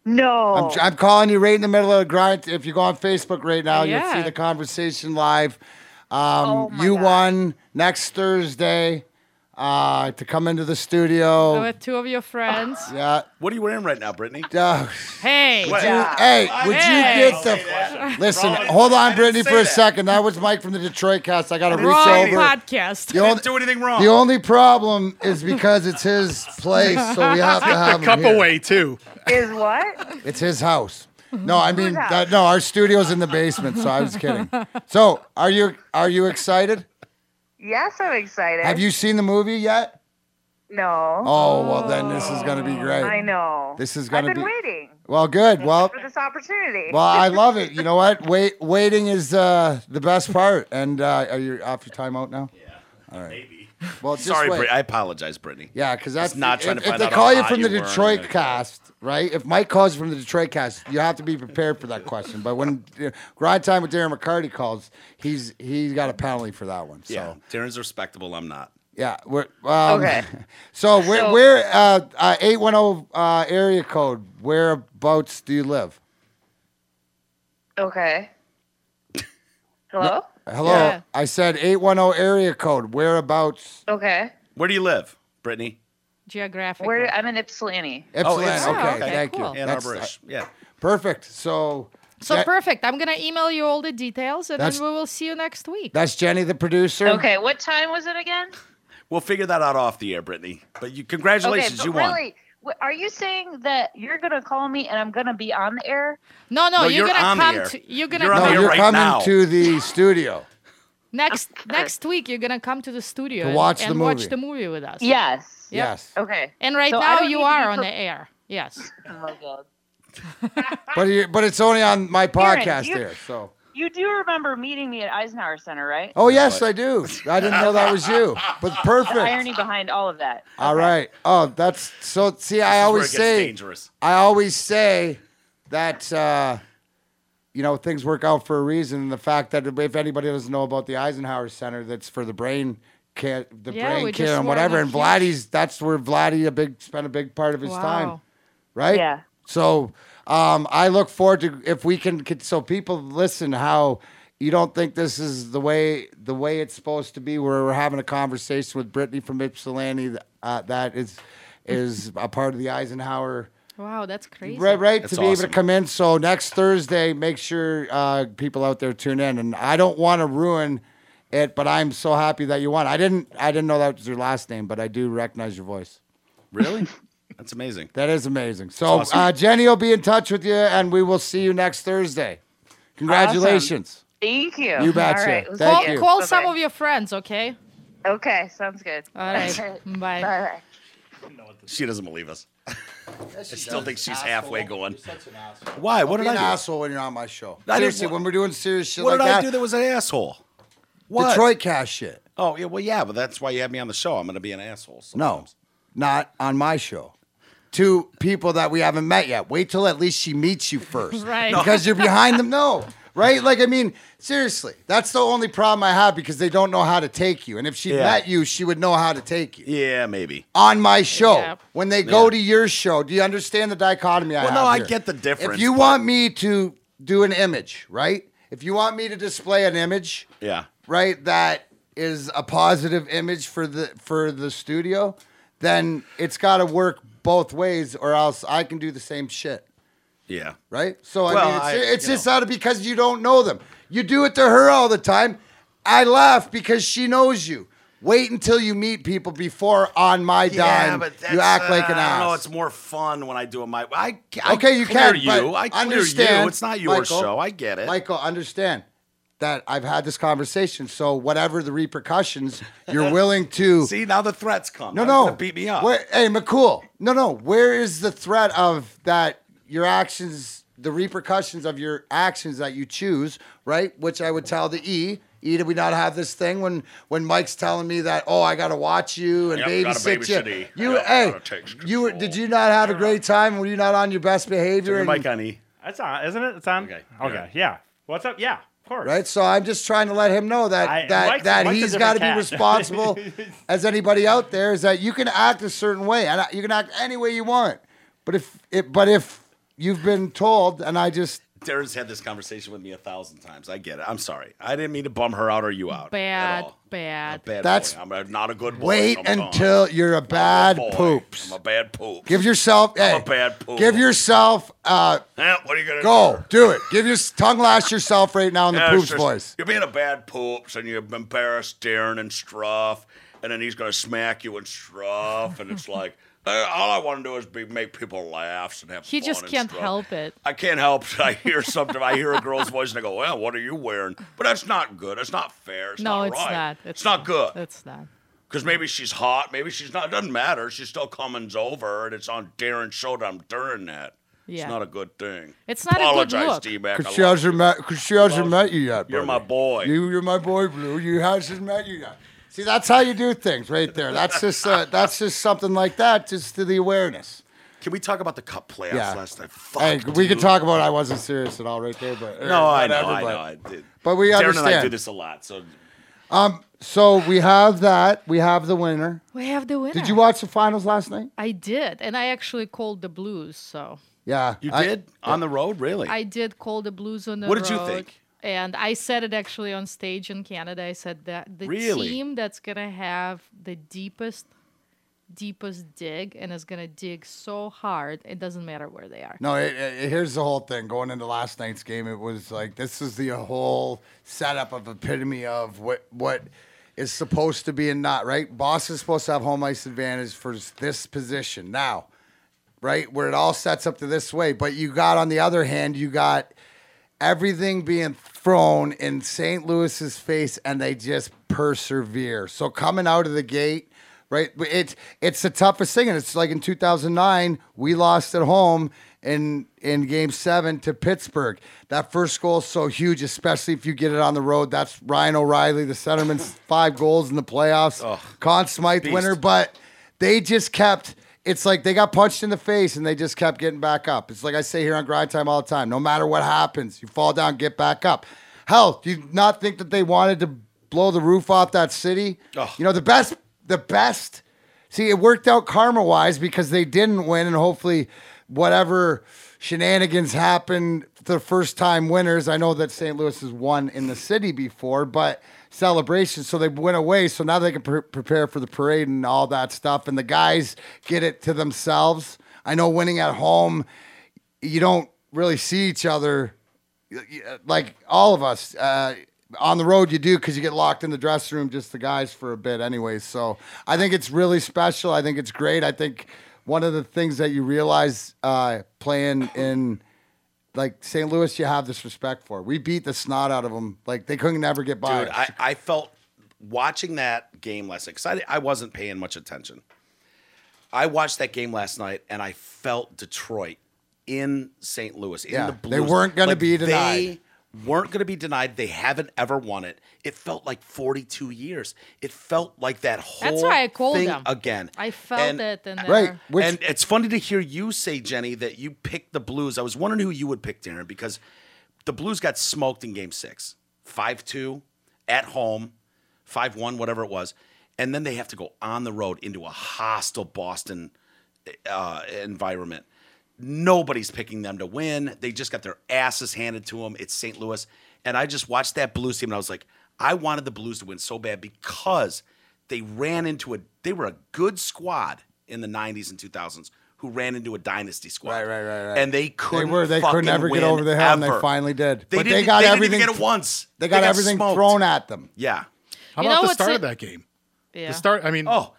No. I'm, I'm calling you right in the middle of the grind. If you go on Facebook right now, you'll see the conversation live. Um, Oh my you God. won next Thursday uh, to come into the studio. With two of your friends. Yeah. What are you wearing right now, Brittany? Uh, Hey. What? you- hey, would Hey. you get the? Listen, hold on, Brittany, for a second. That was Mike from the Detroit cast. I got to reach Wrong over. podcast. The only, Didn't do anything wrong. the only problem is because it's his place, so we have to have him Cup here. away too. Is what? It's his house. No, I mean house? that, no. Our studio's in the basement, so I was kidding. So, are you are you excited? Yes, I'm excited. Have you seen the movie yet? No. Oh well, then this is gonna be great. I know. This is I've gonna been be waiting well. Good. Well, for this opportunity. well, I love it. You know what? Wait, waiting is uh, the best part. And uh, are you off your timeout now? Yeah. All right. Maybe. Well, just Sorry, wait. Brittany. I apologize, Brittany. Yeah, because that's not trying if, to if they out call you from the you were, Detroit and- cast, right? If Mike calls you from the Detroit cast, you have to be prepared for that question. But when uh, Grind Time with Darren McCarty calls, he's he's got a penalty for that one. So Yeah. yeah, Darren's respectable. I'm not. Yeah. We're um, Okay. So we're So- we're uh, uh, eight one zero uh, area code. Whereabouts do you live? okay. Hello. Hello, Yeah. I said eight one zero area code. Whereabouts? Okay. Where do you live, Brittany? Geographic. Where I'm in Ypsilanti. Oh, Ypsilanti. it's- okay, oh, okay, thank cool. you. Ann Arborish. Uh, yeah. perfect. So. So that- perfect. I'm gonna email you all the details, and then we will see you next week. That's Jenny, the producer. Okay. What time was it again? We'll figure that out off the air, Brittany. But you, Okay, congratulations, but you won. really, wh- are you saying that you're gonna call me and I'm gonna be on the air? No, no, No, you're, you're gonna come. To, you're gonna You're No, come you're right coming now. to the studio. next next week. You're gonna come to the studio To and- watch the and watch movie. the movie with us. Yes. Yep. Yes. Okay. And right So now you are be on the air. Yes. Oh my god. But you, but it's only on my Darren, podcast you- there. So. You do remember meeting me at Eisenhower Center, right? Oh yes, I do. I didn't know that was you. But The perfect. irony behind all of that. All Okay. right. Oh, that's so. See, I This is where always it gets say, dangerous. I always say that uh, you know things work out for a reason. And the fact that if anybody doesn't know about the Eisenhower Center, that's for the brain care, the Yeah, brain just care and whatever. And huge- Vladdy's that's where Vladdy a big spent a big part of his time, right? Yeah. So um, I look forward to if we can, can so people listen how you don't think this is the way the way it's supposed to be. Where we're having a conversation with Brittany from Ypsilanti uh, that is is a part of the Eisenhower Wow, that's crazy. right right That's to be able to come in. So next Thursday make sure uh, people out there tune in. And I don't want to ruin it but I'm so happy that you won I didn't I didn't know that was your last name but I do recognize your voice. Really? That's amazing. that is amazing. So awesome. uh, Jenny will be in touch with you, and we will see you next Thursday. Congratulations. Thank you. You betcha. All right. Thank Call, you. call some Bye-bye. of your friends, okay? Okay, sounds good. All right. Bye. Bye bye. She doesn't believe us. I still think she's halfway going. Why? What Be did an I do? asshole when you're on my show. I Seriously, when we're doing serious shit What like did that. I do that was an asshole? What? Detroit cast shit. Oh yeah, well yeah, but that's why you have me on the show. I'm gonna be an asshole. No, not on my show. To people that we haven't met yet. Wait till at least she meets you first. Right. Because you're behind them. No. Right? Like, I mean, seriously, that's the only problem I have because they don't know how to take you. And if she Yeah. met you, she would know how to take you. Yeah, maybe. On my show. Yeah. When they go Yeah. to your show, do you understand the dichotomy I Well, have no, I here? get the difference, If you but- want me to do an image, right? If you want me to display an image, Yeah. right that is a positive image for the for the studio then it's got to work both ways or else i can do the same shit Yeah. right so i mean it's, I- it's just know. out of because you don't know them you do it to her all the time i laugh because she knows you wait until you meet people before on my Yeah, dime you act like uh, an I don't know. It's more fun when I do it my. I, I okay you can you. I understand you. It's not your Michael, show. I get it. michael understand that i've had this conversation so whatever the repercussions you're willing to See now the threats come. No, no. beat me up. Where, hey, McCool. No, no. Where is the threat of that? Your actions, the repercussions of your actions that you choose, right? Which I would tell the E. E, did we not have this thing when when Mike's telling me that? Oh, I got to watch you and Yep, babysit babysit you. E. You, Yep, hey, you did you not have a great time? Were you not on your best behavior? Turn your and- mic on E. That's on, isn't it? It's on. Okay. Okay. Yeah. What's up? Yeah. Course. Right, so I'm just trying to let him know that I- that Mike's- that Mike's he's got to be responsible as anybody out there. Is that you can act a certain way and you can act any way you want, but if it, but if you've been told, and I just Darren's had this conversation with me a thousand times. I get it. I'm sorry. I didn't mean to bum her out or you out. at Bad, all. bad. Bad That's- boy. I'm a- not a good boy. wait sometimes. until you're a I'm a bad boy. poops. I'm a bad poop. Give yourself, I'm hey, a bad poop. give yourself, uh, Eh, what are you gonna do? go, do? do it. Give your tongue lash yourself right now in the Yeah, it's poops just- voice. You're being a bad poops and you've embarrassed Darren and Struff, and then he's gonna smack you and Struff, and it's like Uh, all I want to do is be, make people laugh and have He fun He just can't stuff. help it. I can't help it. I hear something. I hear a girl's voice and I go, "Well, what are you wearing?" But that's not good. It's not fair. It's no, not it's right. not. It's, not good. It's not. Because maybe she's hot. Maybe she's not. It doesn't matter. She still comes over, and it's on Darren's show that I'm during that. Yeah. It's not a good thing. It's not a good Apologize, look. D-Mac. Because she hasn't met, cause she hasn't met you yet. Bro. You're my boy. You, you're my boy, Blue. You hasn't met you yet. See, that's how you do things, right there. That's just, uh, that's just something like that, just to the awareness. Can we talk about the cup playoffs Yeah. last night? Fuck, Hey, we can talk about. I wasn't serious at all, right there, but No, I know, whatever, I but- know. I did. But we Darren and I do this a lot. So Um. So we have that. We have the winner. We have the winner. Did you watch the finals last night? I did, and I actually called the Blues. So Yeah, you I- did on the road, really? I did call the Blues on the What did you think? And I said it actually on stage in Canada. I said that the Really? team that's gonna have the deepest, deepest dig and is gonna dig so hard, it doesn't matter where they are. No, it, it- here's the whole thing. Going into last night's game, it was like this is the whole setup of epitome of what what is supposed to be and not right. Boss is supposed to have home ice advantage for this position now, right? Where it all sets up to this way. But you got on the other hand, you got everything being thrown in St. Louis's face, and they just persevere. So coming out of the gate, right? It's it's the toughest thing, and it's like in 2009 we lost at home in in Game Seven to Pittsburgh. That first goal is so huge, especially if you get it on the road. That's Ryan O'Reilly, the centerman's five goals in the playoffs, Conn Smythe winner, but they just kept. It's like they got punched in the face and they just kept getting back up. It's like I say here on Grind Time all the time. No matter what happens, you fall down, get back up. Hell, do you not think that they wanted to blow the roof off that city? Ugh. You know, the best, the best. See, it worked out karma wise because they didn't win, and hopefully, whatever shenanigans happened, the first time winners. I know that St. Louis has won in the city before, but celebration. So they went away. So now they can pre- prepare for the parade and all that stuff. And the guys get it to themselves. I know winning at home, you don't really see each other like all of us. Uh, on the road, you do because you get locked in the dressing room, just the guys for a bit, anyway So I think it's really special. I think it's great. I think one of the things that you realize uh, playing in like St. Louis, you have this respect for. We beat the snot out of them. Like they couldn't never get by. Dude. I, I felt watching that game last night, 'cause I, I wasn't paying much attention. I watched that game last night and I felt Detroit in St. Louis. In Yeah, the they weren't gonna Like, be They denied. Weren't going to be denied. They haven't ever won it. It felt like 42 years. It felt like that whole That's why I called thing them. again. I felt And- it, and Right, which- and it's funny to hear you say, Jenny, that you picked the Blues. I was wondering who you would pick, Darren, because the Blues got smoked in game six 5 2 at home, 5 1, whatever it was. And then they have to go on the road into a hostile Boston uh, environment. Nobody's picking them to win. They just got their asses handed to them. It's St. Louis. And I just watched that Blues team and I was like, I wanted the Blues to win so bad because they ran into a, they were a good squad in the 90s and 2000s who ran into a dynasty squad. Right, right, right, right. And they They couldn't They were. They fucking could never get over the hill, and they finally did. They but they got they everything. Didn't get it once. They got, got everything smoked. thrown at them. Yeah. How You about know the start it- of that game? Yeah. The start. I mean, Oh,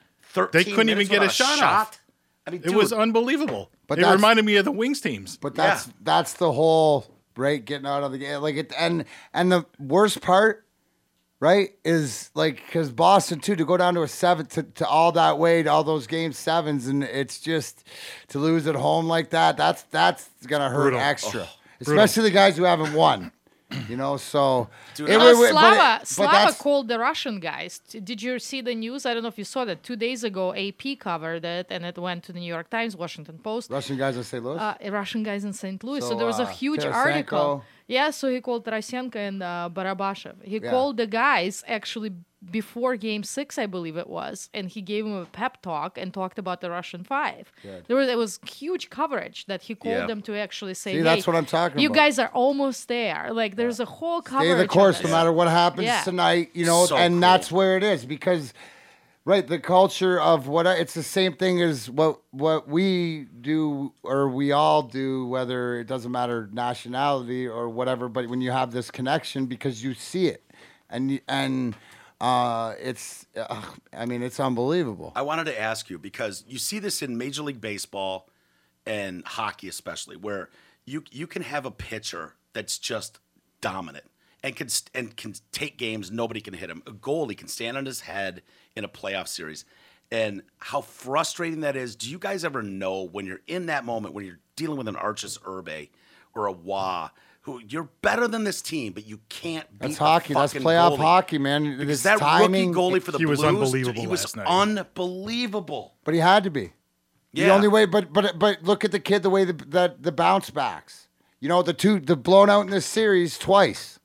they couldn't even get a without shot, off. I mean, It was unbelievable. But it reminded me of the Wings teams. But that's that's the whole right getting out of the game. Like it, and and the worst part, right, is like because Boston too to go down to a seven to, to all that way to all those game sevens, and it's just to lose at home like that. That's that's gonna hurt Brutal. extra, Oh, especially the guys who haven't won. You know, so Dude, it Uh, wa- wa- but it- Slava, but Slava called the Russian guys. T- Did you see the news? I don't know if you saw that. Two days ago, AP covered it, and it went to the New York Times, Washington Post. Russian guys in St. Louis. Uh, Russian guys in St. Louis. So, So, there was a uh, huge Tarasenko- article. Yeah, so he called Tarasenko and uh, Barbashev. He Yeah. called the guys actually before game six, I believe it was, and he gave him a pep talk and talked about the Russian five. There was it was huge coverage that he called Yeah. them to actually say, See, "Hey, that's what I'm talking you about. guys are almost there." Like there's a whole coverage. Stay the course this. no matter what happens Yeah. tonight, you know, So and cool. that's where it is because right, the culture of what I- it's the same thing as what what we do or we all do whether it doesn't matter nationality or whatever, but when you have this connection because you see it and and uh it's uh, I mean, it's unbelievable. I wanted to ask you because you see this in Major League Baseball and hockey, especially, where you you can have a pitcher that's just dominant and can and can take games. Nobody can hit him. A goalie can stand on his head in a playoff series, and how frustrating that is. Do you guys ever know when you're in that moment when you're dealing with an Arturs Irbe or a Wah? Who you're better than this team, but you can't beat That's the hockey. That's fucking playoff goalie. hockey, man. Because It's that timing, rookie goalie for the He was Blues, dude, unbelievable he was last night. unbelievable. But he had to be. The only way, but but but look at the kid, the way the, that the bounce backs. You know, the two, the blown out in this series twice,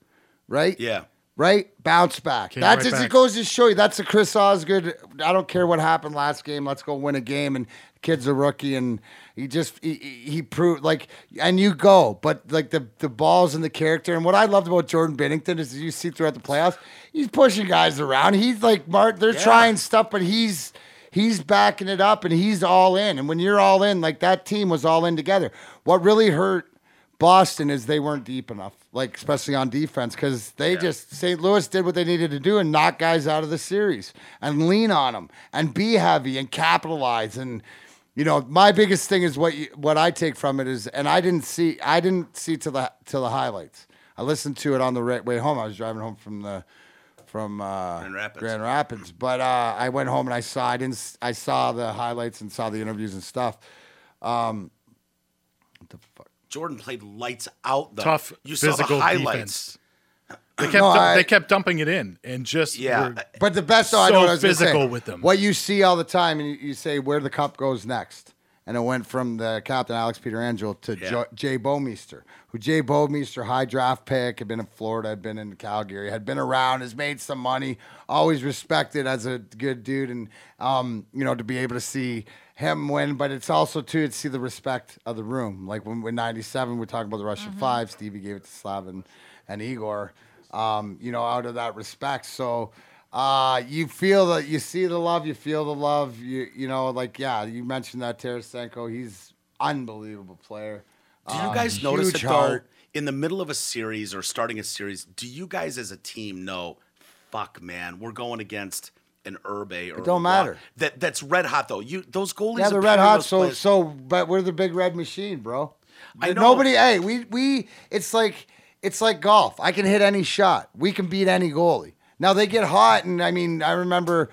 right? Yeah. Right, bounce back. Came that's right just, it back. goes to show you. That's a Chris Osgood. I don't care what happened last game. Let's go win a game. And kid's a rookie, and he just he, he he proved like, and you go, but like the the balls and the character. And what I loved about Jordan Binnington is you see throughout the playoffs, he's pushing guys around. He's like Mark. They're Yeah. trying stuff, but he's he's backing it up and he's all in. And when you're all in, like that team was all in together. What really hurt Boston is they weren't deep enough, like especially on defense, because they just St. Louis did what they needed to do and knock guys out of the series and lean on them and be heavy and capitalize. And you know, my biggest thing is what you, what I take from it is, and I didn't see I didn't see to the to the highlights. I listened to it on the way home. I was driving home from the from uh, Grand Rapids. Grand Rapids. But uh, I went home and I saw I didn't I saw the highlights and saw the interviews and stuff. Um, what the fuck? Jordan played lights out. Though. Tough You saw the physical highlights. defense. They kept No, I- they kept dumping it in and just Yeah. were- But the best though, I So know what I was gonna physical say. with them. What you see all the time, and you, you say where the cup goes next, and it went from the captain Alex Pietrangelo to Yeah. jo- Jay Bouwmeester, who Jay Bouwmeester, high draft pick, had been in Florida, had been in Calgary, had been around, has made some money, always respected as a good dude, and um, you know to be able to see him win, but it's also too to see the respect of the room. Like when when '97, we're talking about the Russian Five, Stevie gave it to Slav and, and Igor. Um, you know, out of that respect, so uh, you feel that you see the love, you feel the love. You you know, like yeah, you mentioned that Tarasenko, he's unbelievable player. Do you Um, guys notice it heart. though? In the middle of a series or starting a series, do you guys as a team know? Fuck, man, we're going against an Irbe or It don't matter. That that's red hot though. You those goalies. Yeah, they're red hot. So players- so, but we're the big red machine, bro. I know. Nobody. Hey, we we. It's like it's like golf. I can hit any shot. We can beat any goalie. Now they get hot, and I mean, I remember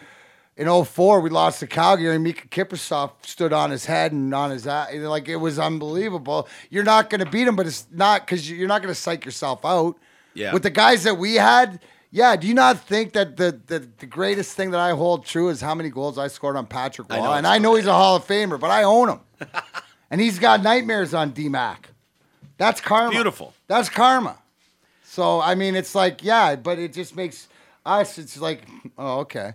in 04, we lost to Calgary, and Miikka Kiprusoff stood on his head and on his eye. Like it was unbelievable. You're not going to beat him, but it's not because you're not going to psych yourself out. Yeah. With the guys that we had, yeah. Do you not think that the, the the greatest thing that I hold true is how many goals I scored on Patrick I and I know he's a Hall of Famer, but I own him. and he's got nightmares on DMAC. That's karma. Beautiful. That's karma. So I mean, it's like yeah, but it just makes us. It's like oh okay.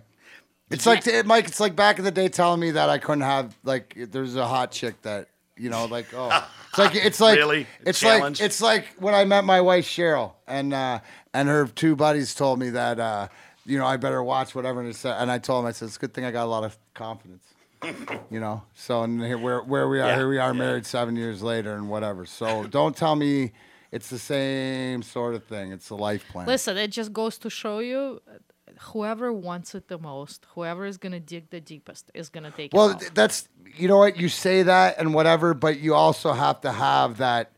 It's like it, Mike. It's like back in the day telling me that I couldn't have like there's a hot chick that you know like oh it's like it's like Really? It's challenge? like it's like when I met my wife Cheryl and uh, and her two buddies told me that uh, you know I better watch whatever and, it's, uh, and I told them I said it's a good thing I got a lot of confidence. You know, so and here where where we are, Yeah, here we are, married seven years later, and whatever. So don't tell me it's the same sort of thing. It's a life plan. Listen, it just goes to show you, whoever wants it the most, whoever is gonna dig the deepest, is gonna take Well, it. Well, that's you know what you say that and whatever, but you also have to have that.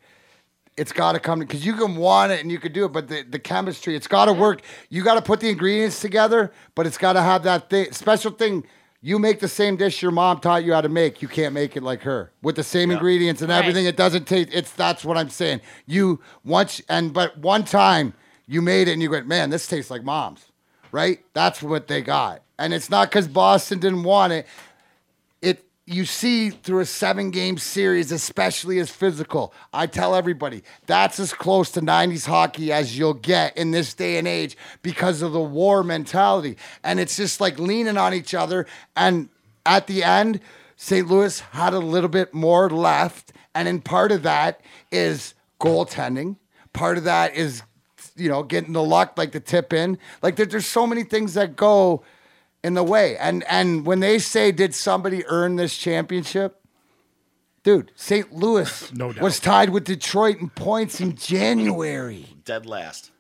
It's got to come because you can want it and you can do it, but the, the chemistry, it's got to work. You got to put the ingredients together, but it's got to have that thing, special thing. You make the same dish your mom taught you how to make. You can't make it like her with the same ingredients and Right. everything. It doesn't taste. It's that's what I'm saying. You once and but one time you made it and you went, man, this tastes like mom's, right? That's what they got, and it's not because Boston didn't want it you see through a seven game series, especially as physical. I tell everybody that's as close to 90s hockey as you'll get in this day and age because of the war mentality. And it's just like leaning on each other. And at the end, St. Louis had a little bit more left. And in part of that is goaltending. Part of that is, you know, getting the luck, like the tip in. Like there, there's so many things that go in the way. And and when they say, did somebody earn this championship? Dude, St. Louis No doubt. was tied with Detroit in points in January. Dead last.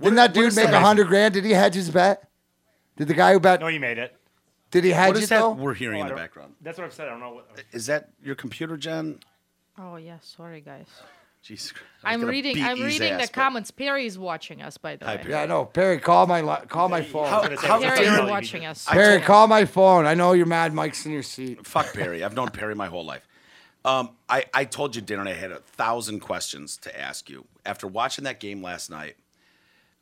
Didn't that dude make that? a hundred grand? Did he hedge his bet? Did the guy who bet? No, he made it. Did he hedge What it is that though? we're hearing Oh, in the oh, background? That's what I've said. I don't know what. Is that your computer, Jen? oh yeah, sorry guys. Jesus Christ. I was I'm reading. I'm reading ass, the but- comments. Perry is watching us, by the Hi, way. Perry. Yeah, I know. Perry, call my call my phone. How- how- what's Perry watching us. Perry, call my phone. I know you're mad. Mike's in your seat. Fuck Perry. I've known Perry my whole life. Um, I, I told you, Darren, I had a thousand questions to ask you. After watching that game last night,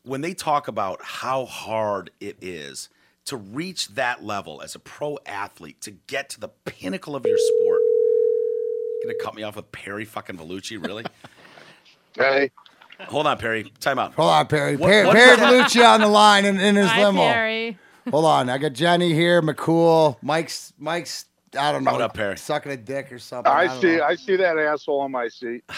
when they talk about how hard it is to reach that level as a pro athlete, to get to the pinnacle of your sport, you gonna cut me off with Perry fucking Vellucci, really? Hey, Hold on, Perry. Time out. Hold on, Perry. What- Perry, what- Perry Vellucci on the line in, in his Hi, limo. Perry. Hold on. I got Jenny here, McCool, Mike's Mike's I don't know. What up, Perry? Sucking a dick or something. I don't see. know. I see that asshole on my seat.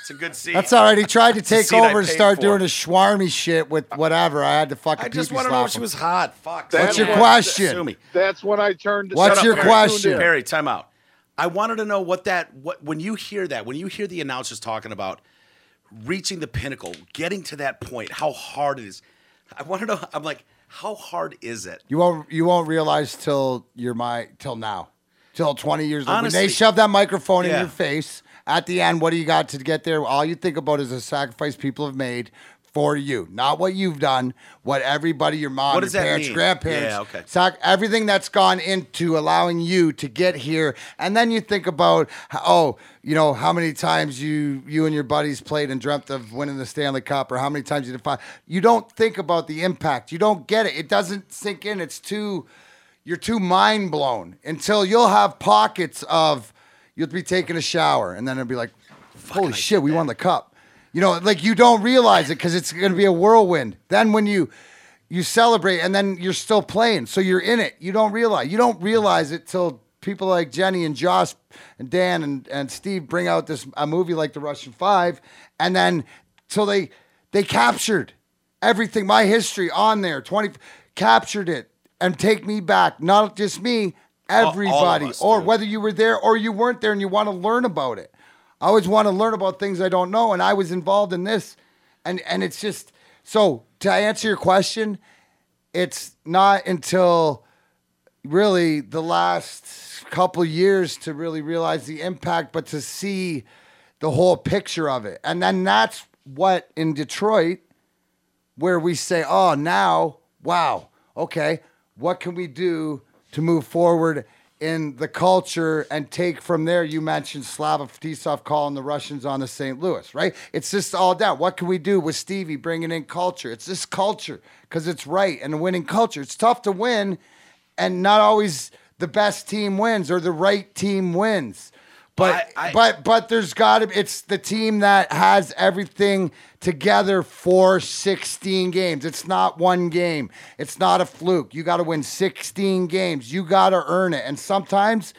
It's a good seat. That's all right. He tried to take over and start for. doing his schwarmy shit with whatever. I had to fucking I just pee-pee want to know if she was hot. Fuck. What's your up. question? Sue me. That's when I turned. What's Shut up, your Perry. question? Perry, time out. I wanted to know what that what when you hear that, when you hear the announcers talking about reaching the pinnacle, getting to that point, how hard it is. I want to know. I'm like, how hard is it? You won't you won't realize till you're my till now. Till 20 years old. When they shove that microphone in Yeah. your face, at the end, what do you got to get there? All you think about is the sacrifice people have made for you. Not what you've done, what everybody, your mom, What your that parents, grandparents, Yeah, okay. sac- everything that's gone into allowing you to get here. And then you think about, oh, you know, how many times you you and your buddies played and dreamt of winning the Stanley Cup or how many times you defined. You don't think about the impact. You don't get it. It doesn't sink in. It's too you're too mind blown until you'll have pockets of you'll be taking a shower and then it'll be like, holy shit, we won the cup. You know, like you don't realize it because it's going to be a whirlwind. Then when you you celebrate and then you're still playing, so you're in it. You don't realize you don't realize it till people like Jenny and Josh and Dan and, and Steve bring out this a movie like The Russian Five, and then till they they captured everything, my history on there, twenty captured it and take me back. Not just me, all of everybody, us, or dude. whether you were there or you weren't there and you want to learn about it. I always want to learn about things I don't know, and I was involved in this, and and it's just so to answer your question, it's not until really the last couple years to really realize the impact, but to see the whole picture of it, and then that's what in Detroit, where we say, oh, now, wow, okay, what can we do to move forward in the culture and take from there. You mentioned Slava Fetisov calling the Russians on the St. Louis, right? It's just all that. What can we do with Stevie bringing in culture? It's this culture because it's right and a winning culture. It's tough to win, and not always the best team wins or the right team wins. But I- I- but but there's got to it's the team that has everything together for 16 games. It's not one game. It's not a fluke. You got to win 16 games. You got to earn it. And sometimes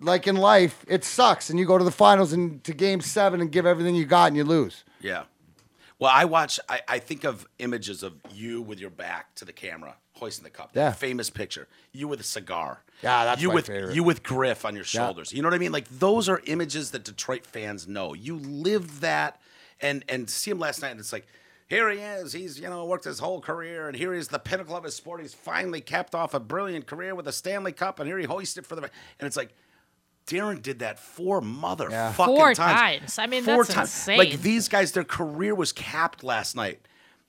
like in life, it sucks and you go to the finals and to game 7 and give everything you got and you lose. Yeah. Well, I watch. I, I think of images of you with your back to the camera, hoisting the cup. Yeah. Famous picture. You with a cigar. Yeah, that's you my with favorite. you with Griff on your Yeah. shoulders. You know what I mean? Like those are images that Detroit fans know. You live that, and and see him last night, and it's like. Here he is. He's, you know, worked his whole career, and here he's the pinnacle of his sport. He's finally capped off a brilliant career with a Stanley Cup, and here he hoisted for the. And it's like, Darren did that four motherfucking Four times. times. I mean, four that's times. insane. Like these guys, their career was capped last night,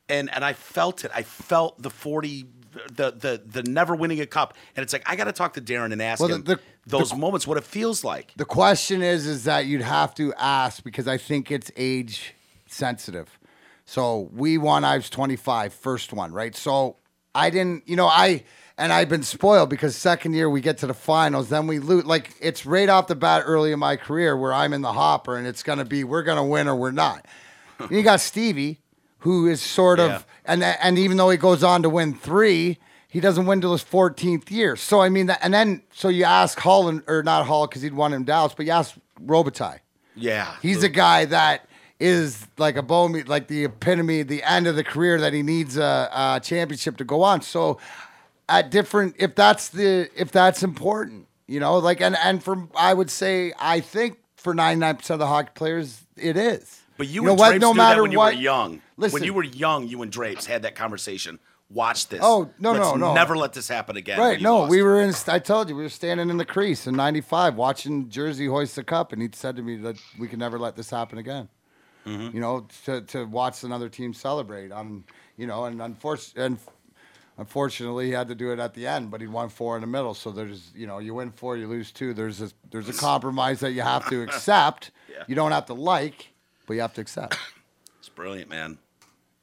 and and I felt it. I felt the forty, the the the never winning a cup, and it's like I got to talk to Darren and ask Well, him the- those moments, what it feels like. The question is, is that you'd have to ask because I think it's age sensitive. So we won. I was 25, first one, right? So I didn't, you know, I and I've been spoiled because second year we get to the finals, then we lose. Like it's right off the bat early in my career where I'm in the hopper and it's gonna be we're gonna win or we're not. You got Stevie, who is sort of, Yeah. and and even though he goes on to win three, he doesn't win till his 14th year. So I mean that, and then so you ask Hull and, or not Hull because he'd won in Dallas, but you ask Robitaille. Yeah, He's a guy that is like a bone, like the epitome, the end of the career that he needs a, a championship to go on. So at different, if that's the, if that's important, you know, like, and, and for, I would say, I think for 99% of the hockey players, it is. But you, know and what? No matter when you what- were young. Listen. when you were young, you and Drapes had that conversation. Watch this. Oh, no, Let's no, no. Never let this happen again. Right. No, lost. we were in. I told you we were standing in the crease in '95 watching Jersey hoist the cup, and he said to me that we can never let this happen again. Mm-hmm. You know, to, to watch another team celebrate on, you know, and unfortunately, and unfortunately, he had to do it at the end, but he won four in the middle. So there's, you know, you win four, you lose two. There's a there's a compromise that you have to accept. Yeah. You don't have to like, but you have to accept. It's brilliant, man.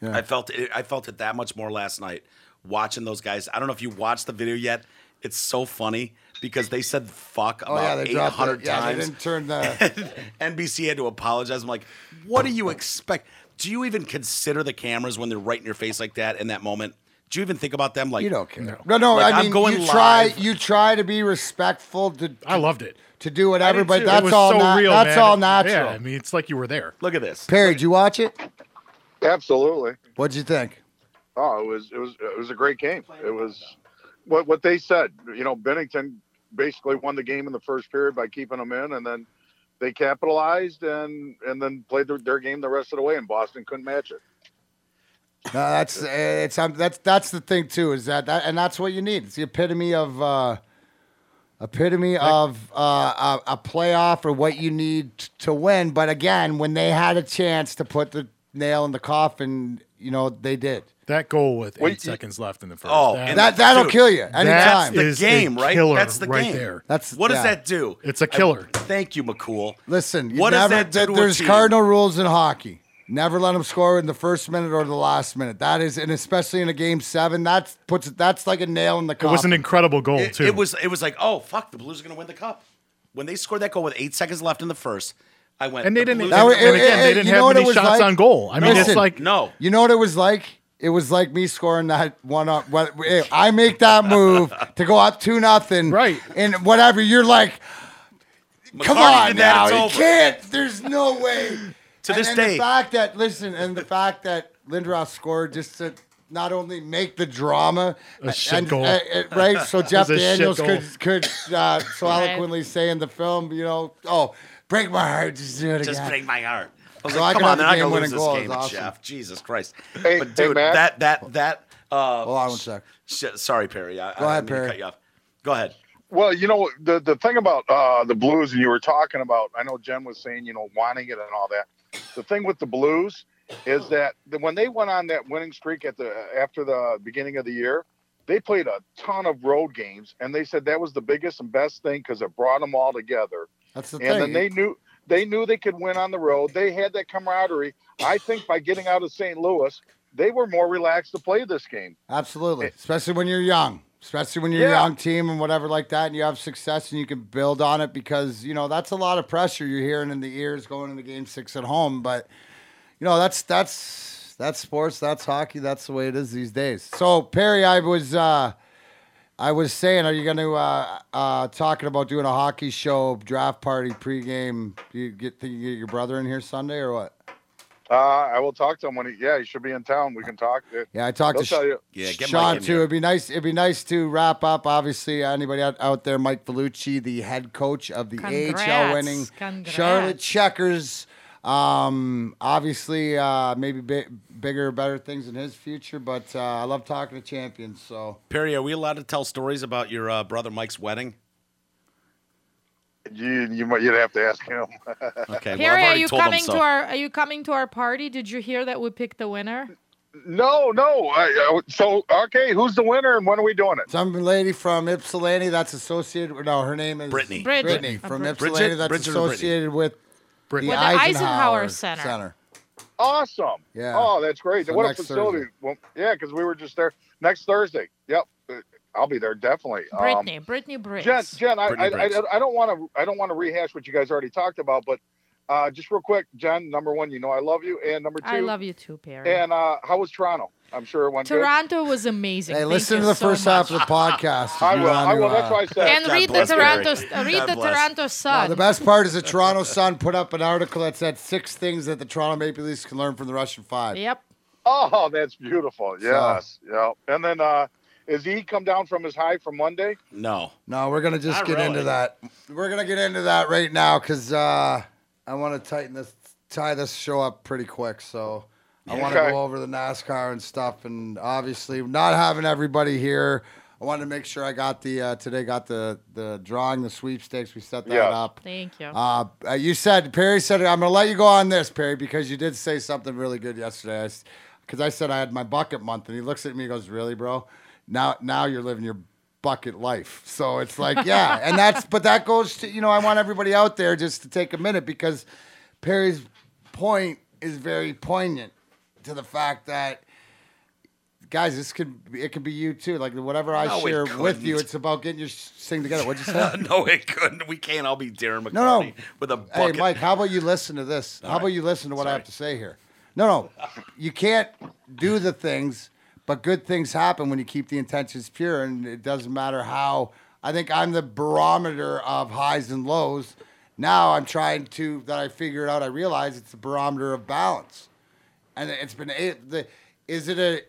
Yeah. I felt it. I felt it that much more last night watching those guys. I don't know if you watched the video yet. It's so funny because they said "fuck" Oh yeah, about they eight dropped. hundred The, yeah, they times. didn't turn the. NBC had to apologize. I'm like, what do you expect? Do you even consider the cameras when they're right in your face like that in that moment? Do you even think about them? Like You don't care. No, no. Like, I I'm mean, going you try. live. You try to be respectful. To, I loved it. to do whatever, did but too. It that's was all. so na- real, that's man. all natural. Yeah, I mean, it's like you were there. Look at this. Perry, did you watch it? Absolutely. What'd you think? Oh, it was it was it was a great game. It was what what they said. You know, Binnington basically won the game in the first period by keeping them in, and then they capitalized and and then played their, their game the rest of the way, and Boston couldn't match it. No, that's it's um, that's that's the thing too. Is that that and that's what you need. It's the epitome of uh, epitome of uh, a, a playoff or what you need t- to win. But again, when they had a chance to put the nail in the coffin, you know they did. That goal with eight Wait, seconds left in the first. Oh, that- and That that'll Dude, kill you that's anytime. the is a game, right? killer That's the right game. there. That's What does that do? It's a killer. I- thank you, McCool. Listen, What does never, that do there's cardinal rules in hockey. Never let them score in the first minute or the last minute. That is, and especially in a game seven, that puts that's like a nail in the coffin. It was an incredible goal It, too. it was. It was like, oh fuck, the Blues are gonna win the cup. When they scored that goal with eight seconds left in the first, I went. and they the didn't. Blues That was- and win it- again, it- they didn't have know what many shots like? on goal. I mean, Listen, it's like no. You know what it was like? It was like me scoring that one up. I make that move to go up two nothing, Right. And whatever, you're like, come McCarty on now, you over. can't. There's no way. To And- this and day. the fact that listen, and the fact that Lindros scored just to not only make the drama, A shit and, goal. uh, right? So Jeff Daniels could could uh, so eloquently say in the film, you know, oh, break my heart, just do it again. Just break my heart. I was So like, I come on, they're not gonna game-winning lose this goal. game, It's awesome. Jeff. Jesus Christ. Hey- but dude, Matt. that that that. Uh, Hold on one sec. sh- sorry, Perry. I, Go I ahead, didn't mean to Perry. Cut you off. Go ahead. Well, you know the the thing about uh, the Blues, and you were talking about. I know Jen was saying, you know, wanting it and all that. The thing with the Blues is that the, when they went on that winning streak at the after the beginning of the year, they played a ton of road games, and they said that was the biggest and best thing because it brought them all together. That's the and thing. then they knew they knew they could win on the road. They had that camaraderie. I think by getting out of St. Louis, they were more relaxed to play this game. Absolutely, especially when you're young, especially when you're Yeah. a young team and whatever like that, and you have success and you can build on it because you know that's a lot of pressure you're hearing in the ears going into game six at home. But you know that's that's that's sports, that's hockey, that's the way it is these days. So Perry, I was uh, I was saying, are you going to uh, uh, talking about doing a hockey show, draft party, pregame? Do you get think you get your brother in here Sunday or what? Uh, I will talk to him when he. Yeah, he should be in town. We can talk. Yeah, I talked He'll to tell Sh- you. Yeah, get Mike Sean too. here. It'd be nice. It'd be nice to wrap up. Obviously, anybody out, out there, Mike Vellucci, the head coach of the AHL Congrats. winning Congrats. Charlotte Checkers. Um, obviously, uh, maybe bi- bigger, better things in his future. But uh, I love talking to champions. So Perry, are we allowed to tell stories about your uh, brother Mike's wedding? You you might you'd have to ask him. Okay. well, are you coming so. to our are you coming to our party? Did you hear that we picked the winner? No, no. I, I, so okay, who's the winner and when are we doing it? some lady from Ypsilanti that's associated. No, her name is Brittany. Bridget. Brittany Uh, from Brid- Ypsilanti. Bridget- that's Bridget associated with the With the Eisenhower, Eisenhower Center. Awesome. Yeah. Oh, that's great. So what a facility. Well, yeah, because we were just there next Thursday. Yep. Uh, I'll be there definitely. Brittany, Um, Brittany Briggs. Jen, Jen, I, I, Brittany I, Briggs. I don't want to, I don't want to rehash what you guys already talked about, but uh, just real quick, Jen. Number one, you know I love you, and number two, I love you too, Perry. And uh, how was Toronto? I'm sure it went good. Toronto was amazing. Hey, Thank listen to the so first much. half of the podcast. I will. I will. That's why I said. And God read the Toronto Perry. read God the bless. Toronto No, Sun. the best part is the Toronto Sun put up an article that said six things that the Toronto Maple Leafs can learn from the Russian Five. Yep. Oh, that's beautiful. Yes. Yeah. And then, uh, is he come down from his high from Monday? No. No, we're gonna just Not get into that. We're gonna get into that right now because uh, I want to tighten this, tie this show up pretty quick. So I want to Okay. go over the NASCAR and stuff, and obviously not having everybody here. I wanted to make sure I got the uh, today got the the drawing, the sweepstakes. We set that Yes. up. Thank you. Uh, uh, you said Perry said I'm gonna let you go on this, Perry, because you did say something really good yesterday. Because I, said I had my bucket month, and he looks at me and goes, "Really, bro? Now, now you're living your bucket life." So it's like, yeah, and that's but that goes to you know I want everybody out there just to take a minute because Perry's point is very poignant to the fact that. Guys, this could it could be you too. Like whatever I No, share with you, it's about getting your thing together. What'd you say? no, it couldn't. We can't all be Darren McCartney No, no. with a bucket. Hey. Mike, how about you listen to this? how about you listen to what I have to say here? No, no. You can't do the things, but good things happen when you keep the intentions pure, and it doesn't matter how. I think I'm the barometer of highs and lows. Now I'm trying to, that I figured out, I realize it's the barometer of balance. And it's been, a- the, is it a,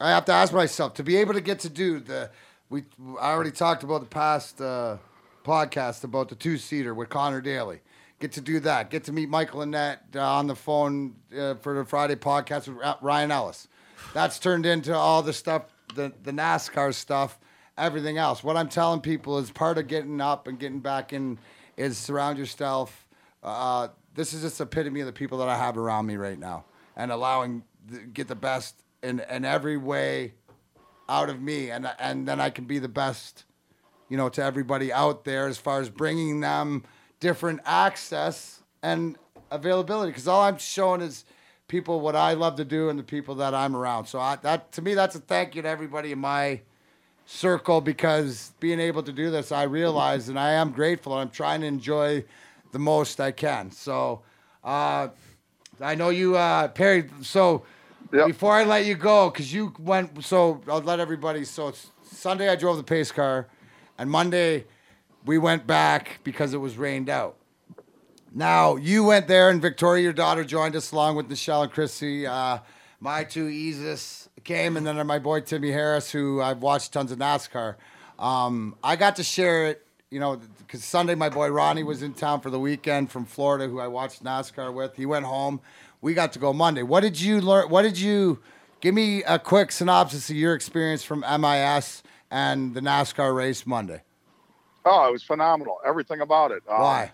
I have to ask myself to be able to get to do the. We I already talked about the past uh, podcast about the two seater with Connor Daly. Get to do that. Get to meet Michael Annett uh, on the phone uh, for the Friday podcast with Ryan Ellis. That's turned into all the stuff, the the NASCAR stuff, everything else. What I'm telling people is part of getting up and getting back in is surround yourself. Uh, this is just epitome of the people that I have around me right now, and allowing the, get the best in in every way out of me, and and then I can be the best, you know, to everybody out there as far as bringing them different access and availability. Because all I'm showing is people what I love to do and the people that I'm around. So I, that to me, that's a thank you to everybody in my circle because being able to do this, I realize and I am grateful and I'm trying to enjoy the most I can. So uh, I know you, uh, Perry. So before I let you go, because you went, so I'll let everybody. So it's Sunday, I drove the pace car, and Monday we went back because it was rained out. Now you went there, and Victoria, your daughter, joined us along with Michelle and Chrissy. Uh, my two Isis came, and then my boy Timmy Harris, who I've watched tons of NASCAR. Um, I got to share it, you know, because Sunday my boy Ronnie was in town for the weekend from Florida, who I watched NASCAR with. He went home. We got to go Monday. What did you learn? What did you give me a quick synopsis of your experience from MIS and the NASCAR race Monday? Oh, it was phenomenal. Everything about it. Um, Why?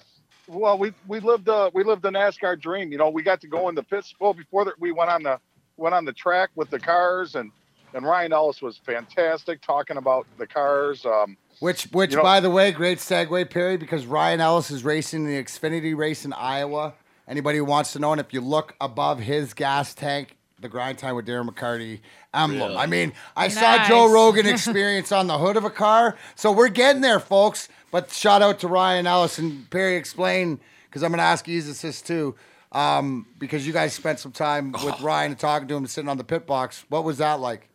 Well, we we lived uh we lived the NASCAR dream. You know, we got to go in the pits. Well, before that, we went on the went on the track with the cars, and and Ryan Ellis was fantastic talking about the cars. Um, Which, which, You know- by the way, great segue, Perry, because Ryan Ellis is racing the Xfinity race in Iowa. Anybody who wants to know, and if you look above his gas tank, the grind time with Darren McCarty emblem. Really? I mean, I saw Joe Rogan experience on the hood of a car, so we're getting there, folks. But shout out to Ryan Ellis and Perry. Explain because I'm going to ask you this too, um, because you guys spent some time with Ryan and talking to him, sitting on the pit box. What was that like?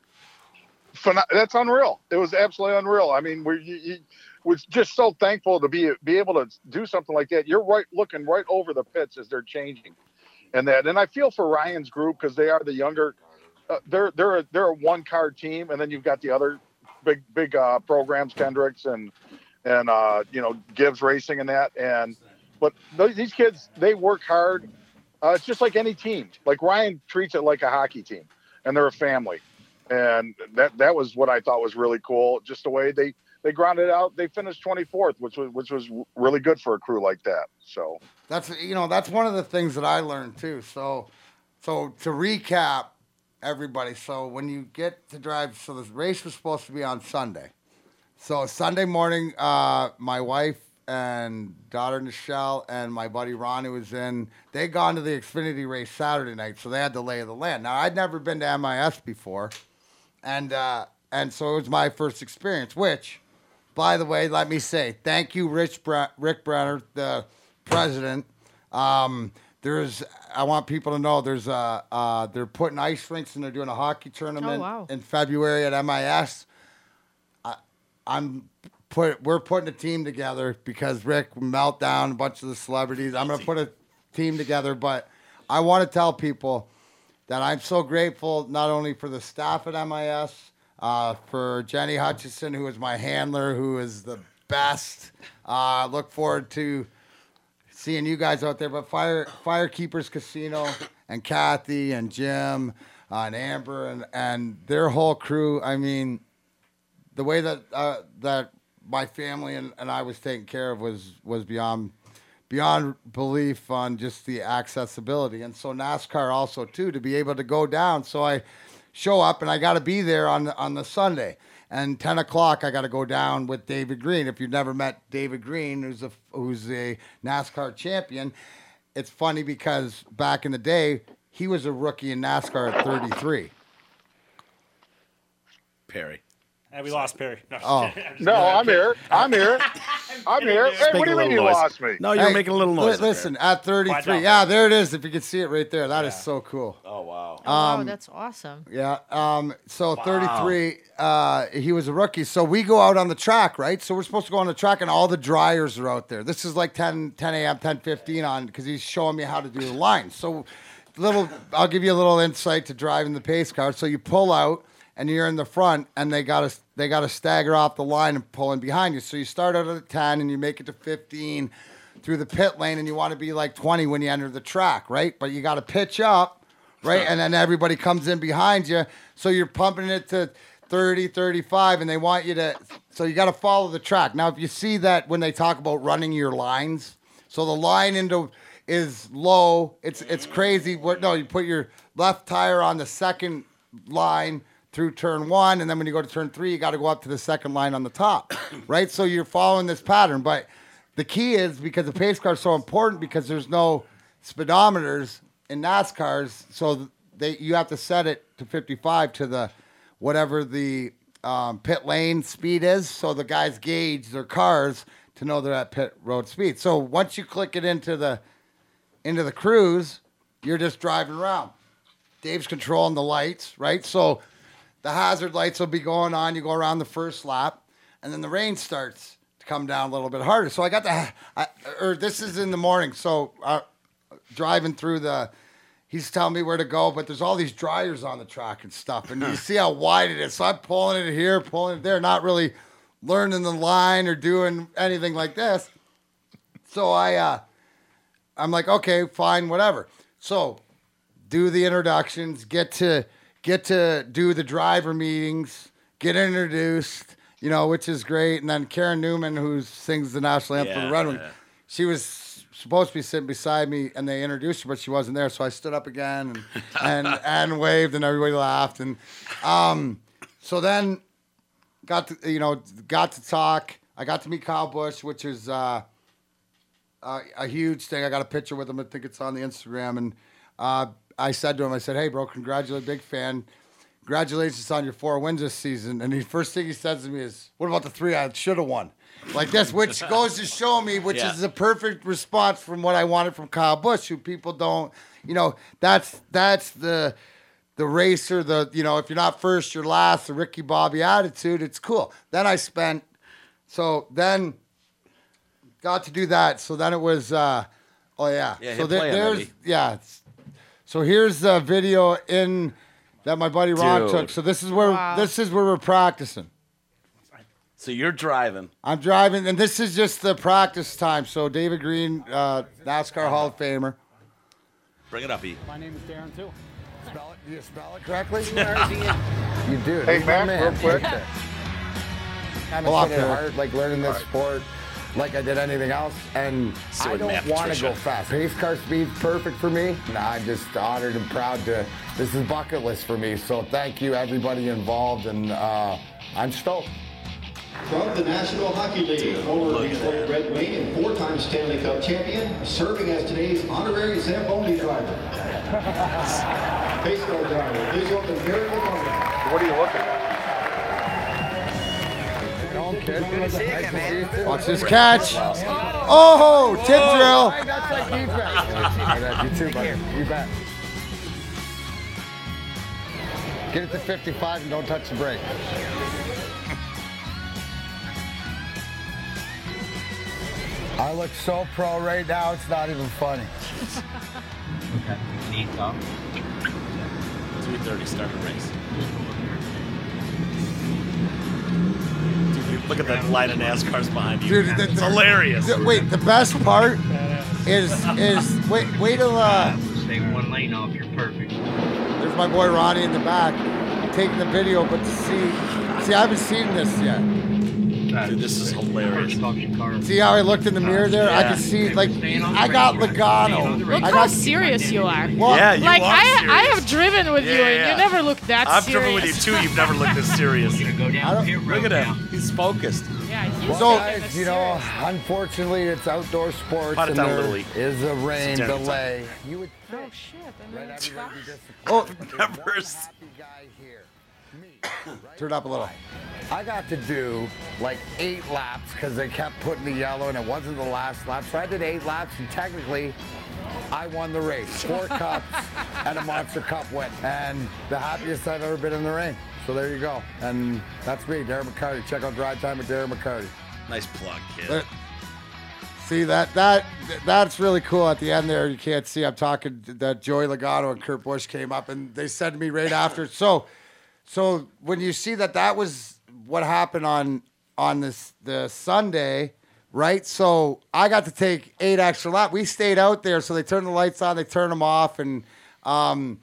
that's unreal. It was absolutely unreal. I mean, we you, just so thankful to be be able to do something like that. You're right, looking right over the pits as they're changing, and that. And I feel for Ryan's group because they are the younger. Uh, they're they're a, they're a one car team, and then you've got the other big big uh, programs, Kendricks and and uh, you know Gibbs Racing and that. And but th- these kids they work hard. Uh, it's just like any team. Like Ryan treats it like a hockey team, and they're a family and that that was what I thought was really cool. Just the way they they grounded out. They finished 24th, which was which was really good for a crew like that. So That's you know that's one of the things that I learned too. So, so to recap, everybody. So when you get to drive, so the race was supposed to be on Sunday. So Sunday morning, uh, my wife and daughter Nichelle and my buddy Ron, who was in, they gone to the Xfinity race Saturday night, so they had the lay of the land. Now I'd never been to MIS before, and uh, and so it was my first experience. Which, by the way, let me say thank you, Rich Bre- Rick Brenner, the president. Um, there's, I want people to know there's a, uh, they're putting ice rinks and they're doing a hockey tournament wow. in February at MIS. I'm put, we're putting a team together because Rick meltdown, a bunch of the celebrities. I'm gonna put a team together, but I want to tell people that I'm so grateful not only for the staff at MIS, uh, for Jenny Hutchison, who is my handler, who is the best. Uh, look forward to seeing you guys out there. But Fire Firekeepers Casino and Kathy and Jim uh, and Amber and, and their whole crew. I mean, the way that uh, that my family and, and I was taken care of was was beyond beyond belief on just the accessibility. And so NASCAR also too to be able to go down. So I show up and I got to be there on the, on the Sunday. And 10 o'clock, I got to go down with David Green. If you've never met David Green, who's a who's a NASCAR champion, it's funny because back in the day, he was a rookie in NASCAR at 33. Perry. And we lost Perry. No, Oh. I'm just no. I'm here. I'm here. I'm here. Hey, what do you mean you lost me? No, you're Hey, making a little noise. up there. listen, at 33. Yeah, there it is. If you can see it right there, that is Yeah. so cool. Oh wow. Oh, wow, Um, that's awesome. Yeah. Um, so 33, uh, he was a rookie. So we go out on the track, right? So we're supposed to go on the track, and all the dryers are out there. This is like 10, 10 a.m., 10, 15 on, because he's showing me how to do the line. So little, I'll give you a little insight to driving the pace car. So you pull out, and you're in the front, and they got to they got to stagger off the line and pull in behind you. So you start out at 10, and you make it to 15 through the pit lane, and you want to be like 20 when you enter the track, right? But you got to pitch up right? And then everybody comes in behind you. So you're pumping it to 30, 35, and they want you to, so you got to follow the track. Now, if you see that when they talk about running your lines, so the line into is low, it's it's crazy. What no, you put your left tire on the second line through turn one, and then when you go to turn three, you got to go up to the second line on the top, right? So you're following this pattern, but the key is because the pace car is so important because there's no speedometers in NASCARs, so they you have to set it to 55 to the whatever the um, pit lane speed is, so the guys gauge their cars to know they're at pit road speed. So once you click it into the into the cruise, you're just driving around. Dave's controlling the lights, right? So the hazard lights will be going on. You go around the first lap, and then the rain starts to come down a little bit harder. So I got the, I, or this is in the morning. So uh, driving through the, he's telling me where to go, but there's all these dryers on the track and stuff, and you see how wide it is. So I'm pulling it here, pulling it there, not really learning the line or doing anything like this. So I, uh, I'm like, okay, fine, whatever. So do the introductions, get to get to do the driver meetings, get introduced, you know, which is great. And then Karen Newman, who sings the national anthem for the Red Wings, she was supposed to be sitting beside me, and they introduced her, but she wasn't there. So I stood up again and and, and waved, and everybody laughed. And um, so then got to you know got to talk. I got to meet Kyle Busch, which is uh, a, a huge thing. I got a picture with him. I think it's on the Instagram, and uh, I said to him, I said, "Hey, bro, congratulations, big fan." Congratulations on your four wins this season. And the first thing he says to me is, What about the three I should have won? Like this, which goes to show me, which Yeah. is the perfect response from what I wanted from Kyle Busch, who people don't, you know, that's that's the the racer, the you know, if you're not first, you're last, the Ricky Bobby attitude. It's cool. Then I spent so then got to do that. So then it was uh oh yeah. Yeah, so there- play on that, there's yeah. It's- So here's the video in that my buddy Ron Dude. took. So this is where Wow. this is where we're practicing. So you're driving. I'm driving, and this is just the practice time. So David Green, uh, NASCAR Hall of Famer. Bring it up, E. My name is Darren too. Spell it, you spell it correctly? You do. Hey, He's Matt, man. real quick. kind Hold on, of sit at Peter. heart, like learning this sport, like I did anything else. And So I don't want to go fast. Pace car speed's perfect for me. And I'm just honored and proud to. This is bucket list for me. So thank you everybody involved, and uh, I'm stoked. From the National Hockey League, former Detroit Red Wing and four-time Stanley Cup champion, serving as today's honorary Zamboni driver. Pace car driver, please welcome Derek Lombardi. What are you looking at? Watch this catch. Oh, tip oh. drill. Hey, that's like defense. you too, buddy. You bet. Get it to 55 and don't touch the brake. I look so pro right now, it's not even funny. 3:30 start the race. Look at that line of NASCARs behind you. Dude, the- it's the- hilarious. the- wait, the best part is is wait wait till uh, Stay one lane off, you're perfect. there's my boy Ronnie in the back taking the video, but to see see I haven't seen this yet. Dude, this is hilarious. See how I looked in the mirror there? I Yeah. could see like I got Logano. Look I how serious you are. Well, Yeah, you like are I, I have driven with you, and yeah. you never look that serious. I've driven with you too. You've never looked this serious. Go down pit Look at now. him. He's focused. Yeah, he's Well, So- guys, you know, unfortunately, it's outdoor sports and down, there Little is a rain delay. You would Oh shit! I right after stop. you'd be disappointed. Oh, Never. turn up a little. I got to do like eight laps because they kept putting the yellow and it wasn't the last lap. So I did eight laps and technically I won the race. Four cups and a Monster Cup win. And the happiest I've ever been in the ring. So there you go. And that's me, Darren McCarty. Check out Drive Time with Darren McCarty. Nice plug, kid. There- See that that that's really cool. At the end there, you can't see. I'm talking that Joey Logano and Kurt Busch came up, and they said to me right after. So, so when you see that that was what happened on on this the Sunday, right? So I got to take eight extra laps. We stayed out there, so they turned the lights on, they turned them off, and um,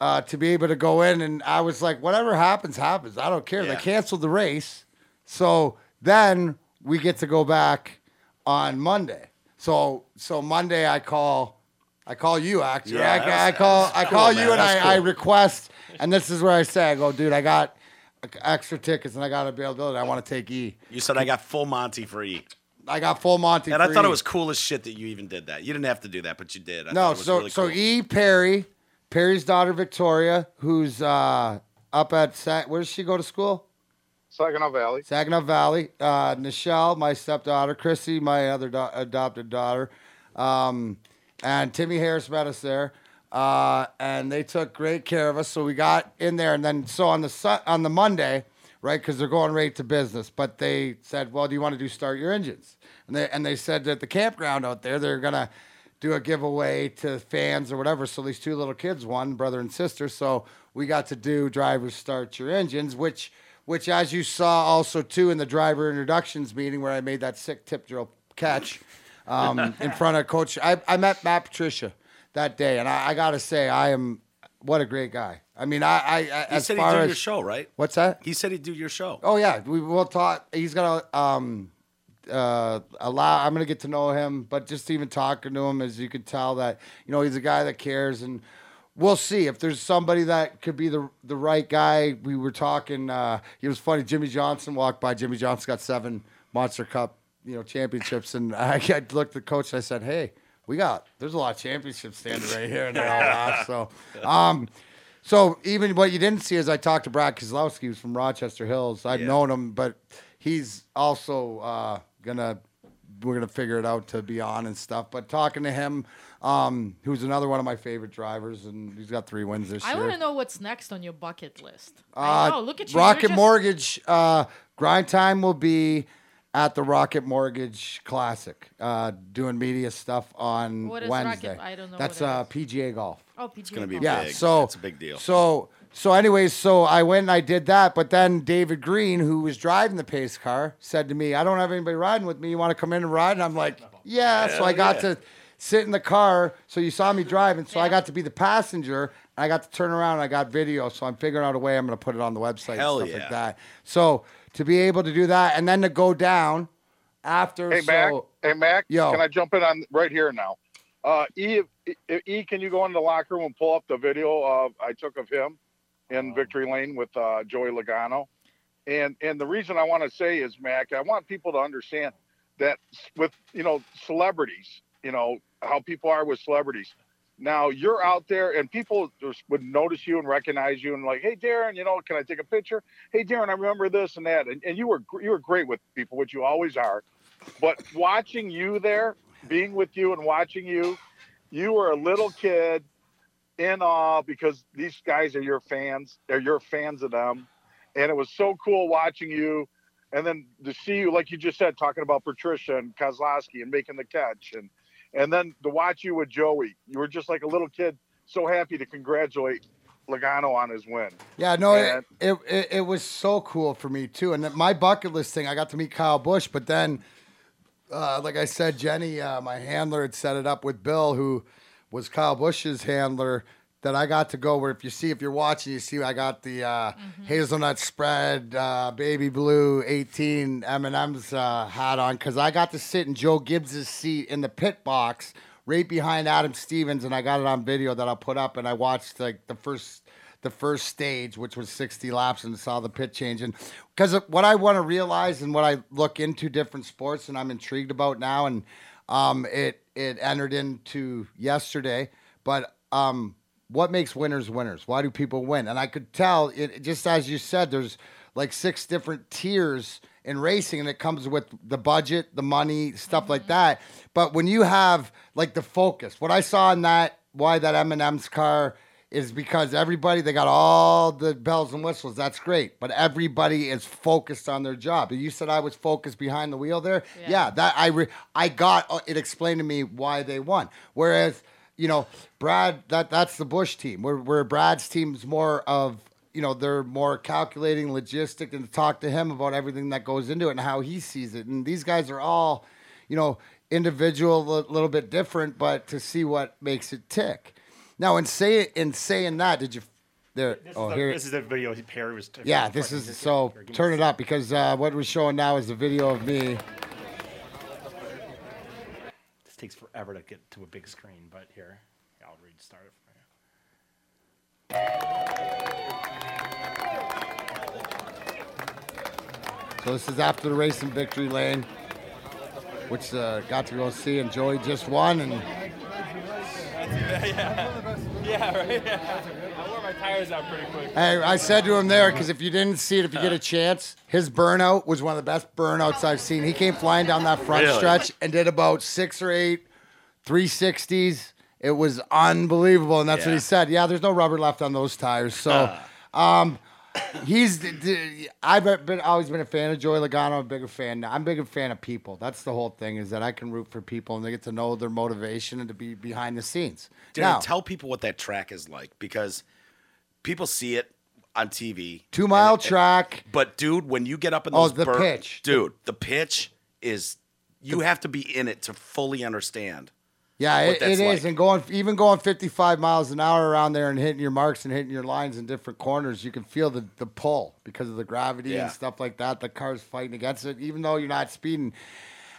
uh, to be able to go in. And I was like, whatever happens, happens. I don't care. Yeah. They canceled the race. So then we get to go back on Monday. So so Monday I call I call you actually. Yeah, I, that I was- call that's I cool, call man. you and That's I, I cool. request and this is where I say I go, dude, I got extra tickets and I got availability. I want to take E. You said I got full Monty for E. I got full Monty. And I for thought E. it was cool as shit that you even did that. You didn't have to do that, but you did. I no, thought it was so really so cool. E Perry, Perry's daughter Victoria, who's uh, up at Sa- where does she go to school? Saginaw Valley. Saginaw Valley. Uh, Nichelle, my stepdaughter. Chrissy, my other do- adopted daughter. Um, and Timmy Harris met us there. Uh, and they took great care of us. So we got in there. And then, so on the, su- on the Monday, right, because they're going right to business, but they said, well, do you want to do start your engines? And they, and they said that the campground out there, they're to do a giveaway to fans or whatever. So these two little kids won, brother and sister. So we got to do drivers start your engines, which which as you saw also too in the driver introductions meeting where I made that sick tip drill catch um, in front of Coach. I, I met Matt Patricia that day, and I, I got to say I am what a great guy. I mean, I, I, I He as said he'd far do as your show, right? what's that? He said he'd do your show. Oh yeah, we will talk. He's gonna um, uh, allow. I'm gonna get to know him, but just even talking to him, as you could tell that you know he's a guy that cares, and we'll see if there's somebody that could be the the right guy. We were talking. Uh, it was funny. Jimmie Johnson walked by. Jimmie Johnson got seven Monster Cup, you know, championships, and I, I looked at the coach and I said, "Hey, we got there's a lot of championships standing right here," and they all laughed. So, um, so even what you didn't see is I talked to Brad Keselowski, who's from Rochester Hills. I've Yeah. known him, but he's also uh, gonna we're gonna figure it out to be on and stuff. But talking to him, um, who's another one of my favorite drivers, and he's got three wins this I year. I want to know what's next on your bucket list. Uh, I know. Look at you. Rocket just- Mortgage uh, grind time will be at the Rocket Mortgage Classic, uh, doing media stuff on What is Wednesday. Rocket? I don't know That's what uh. PGA golf. Oh, PGA. It's gonna be golf. Yeah, big. so it's a big deal. So so anyways, so I went and I did that, but then David Green, who was driving the pace car, said to me, "I don't have anybody riding with me. You want to come in and ride?" And I'm like, "Yeah." so I got yeah. to sit in the car. So you saw me driving. So I got to be the passenger. And I got to turn around. and I got video. So I'm figuring out a way. I'm going to put it on the website Hell and stuff yeah. like that. So to be able to do that, and then to go down after. Hey so Mac, hey Mac, Yo. can I jump in on right here now? Uh, e, e, e, can you go into the locker room and pull up the video of I took of him in Victory Lane with uh, Joey Logano? And and the reason I want to say is Mac, I want people to understand that with you know celebrities, you know how people are with celebrities. Now you're out there and people would notice you and recognize you and like, hey Darren, you know, can I take a picture? Hey Darren, I remember this and that. And, and you were you were great with people, which you always are. But watching you there, being with you and watching you, you were a little kid in awe because these guys are your fans. They're your fans of them. And it was so cool watching you. And then to see you, like you just said, talking about Patricia and Keselowski and making the catch. And and then to watch you with Joey, you were just like a little kid, so happy to congratulate Logano on his win. Yeah, no, it, And- it, it it was so cool for me too. And my bucket list thing, I got to meet Kyle Busch, but then, uh, like I said, Jenny, uh, my handler, had set it up with Bill, who was Kyle Busch's handler. That I got to go where if you see if you're watching, you see I got the uh, hazelnut spread, uh, baby blue 18 M&M's uh, hat on because I got to sit in Joe Gibbs's seat in the pit box right behind Adam Stevens, and I got it on video that I'll put up. And I watched like the first the first stage, which was 60 laps, and saw the pit change. And because what I want to realize and what I look into different sports, and I'm intrigued about now, and um, it it entered into yesterday, but um, what makes winners winners? Why do people win? And I could tell it just as you said, there's like six different tiers in racing, and it comes with the budget, the money, stuff like that. But when you have like the focus, what I saw in that, why that M&M's car is because everybody they got all the bells and whistles. That's great, but everybody is focused on their job. You said I was focused behind the wheel there. Yeah, that I re- I got uh, it explained to me why they won. Whereas you know Brad, that that's the Busch team. Where where Brad's team's more of you know they're more calculating, logistic, and to talk to him about everything that goes into it and how he sees it. And these guys are all you know individual, a little bit different, but to see what makes it tick. Now, in say in saying that, did you? There. This, oh, is, the, here. this is the video Perry was. yeah, this is so. Turn it up because uh, what we're showing now is a video of me. This takes forever to get to a big screen, but here, I'll restart it for you. So this is after the race in Victory Lane, which uh, got to go see, and Joey just won, and yeah, yeah, right. Yeah. I tires out pretty quick. Hey, I said to him there because if you didn't see it, if you get a chance, his burnout was one of the best burnouts I've seen. He came flying down that front Really? stretch and did about six or eight 360s. It was unbelievable, and that's what Yeah. he said. Yeah, there's no rubber left on those tires. So, um, he's. d- d- I've been always been a fan of Joey Logano. I'm a bigger fan. now. I'm a bigger fan of people. That's the whole thing is that I can root for people and they get to know their motivation and to be behind the scenes. Darren, now, tell people what that track is like because people see it on TV. two mile track. But dude, when you get up in those Oh, those the bur- pitch. dude, the pitch is you have to be in it to fully understand. Yeah, it, it is, like. and going even going 55 miles an hour around there and hitting your marks and hitting your lines in different corners, you can feel the, the pull because of the gravity Yeah. and stuff like that. The car's fighting against it, even though you're not speeding.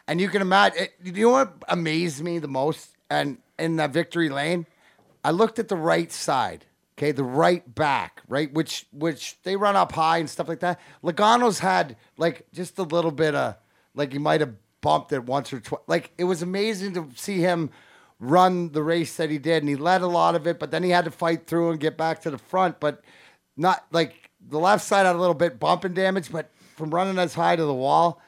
And you can imagine. It, you know what amazed me the most? And in that victory lane, I looked at the right side. Okay, the right back, right, which which they run up high and stuff like that. Logano's had like just a little bit of like he might have bumped it once or twice. Like it was amazing to see him run the race that he did, and he led a lot of it, but then he had to fight through and get back to the front. But not like the left side had a little bit bumping damage, but from running as high to the wall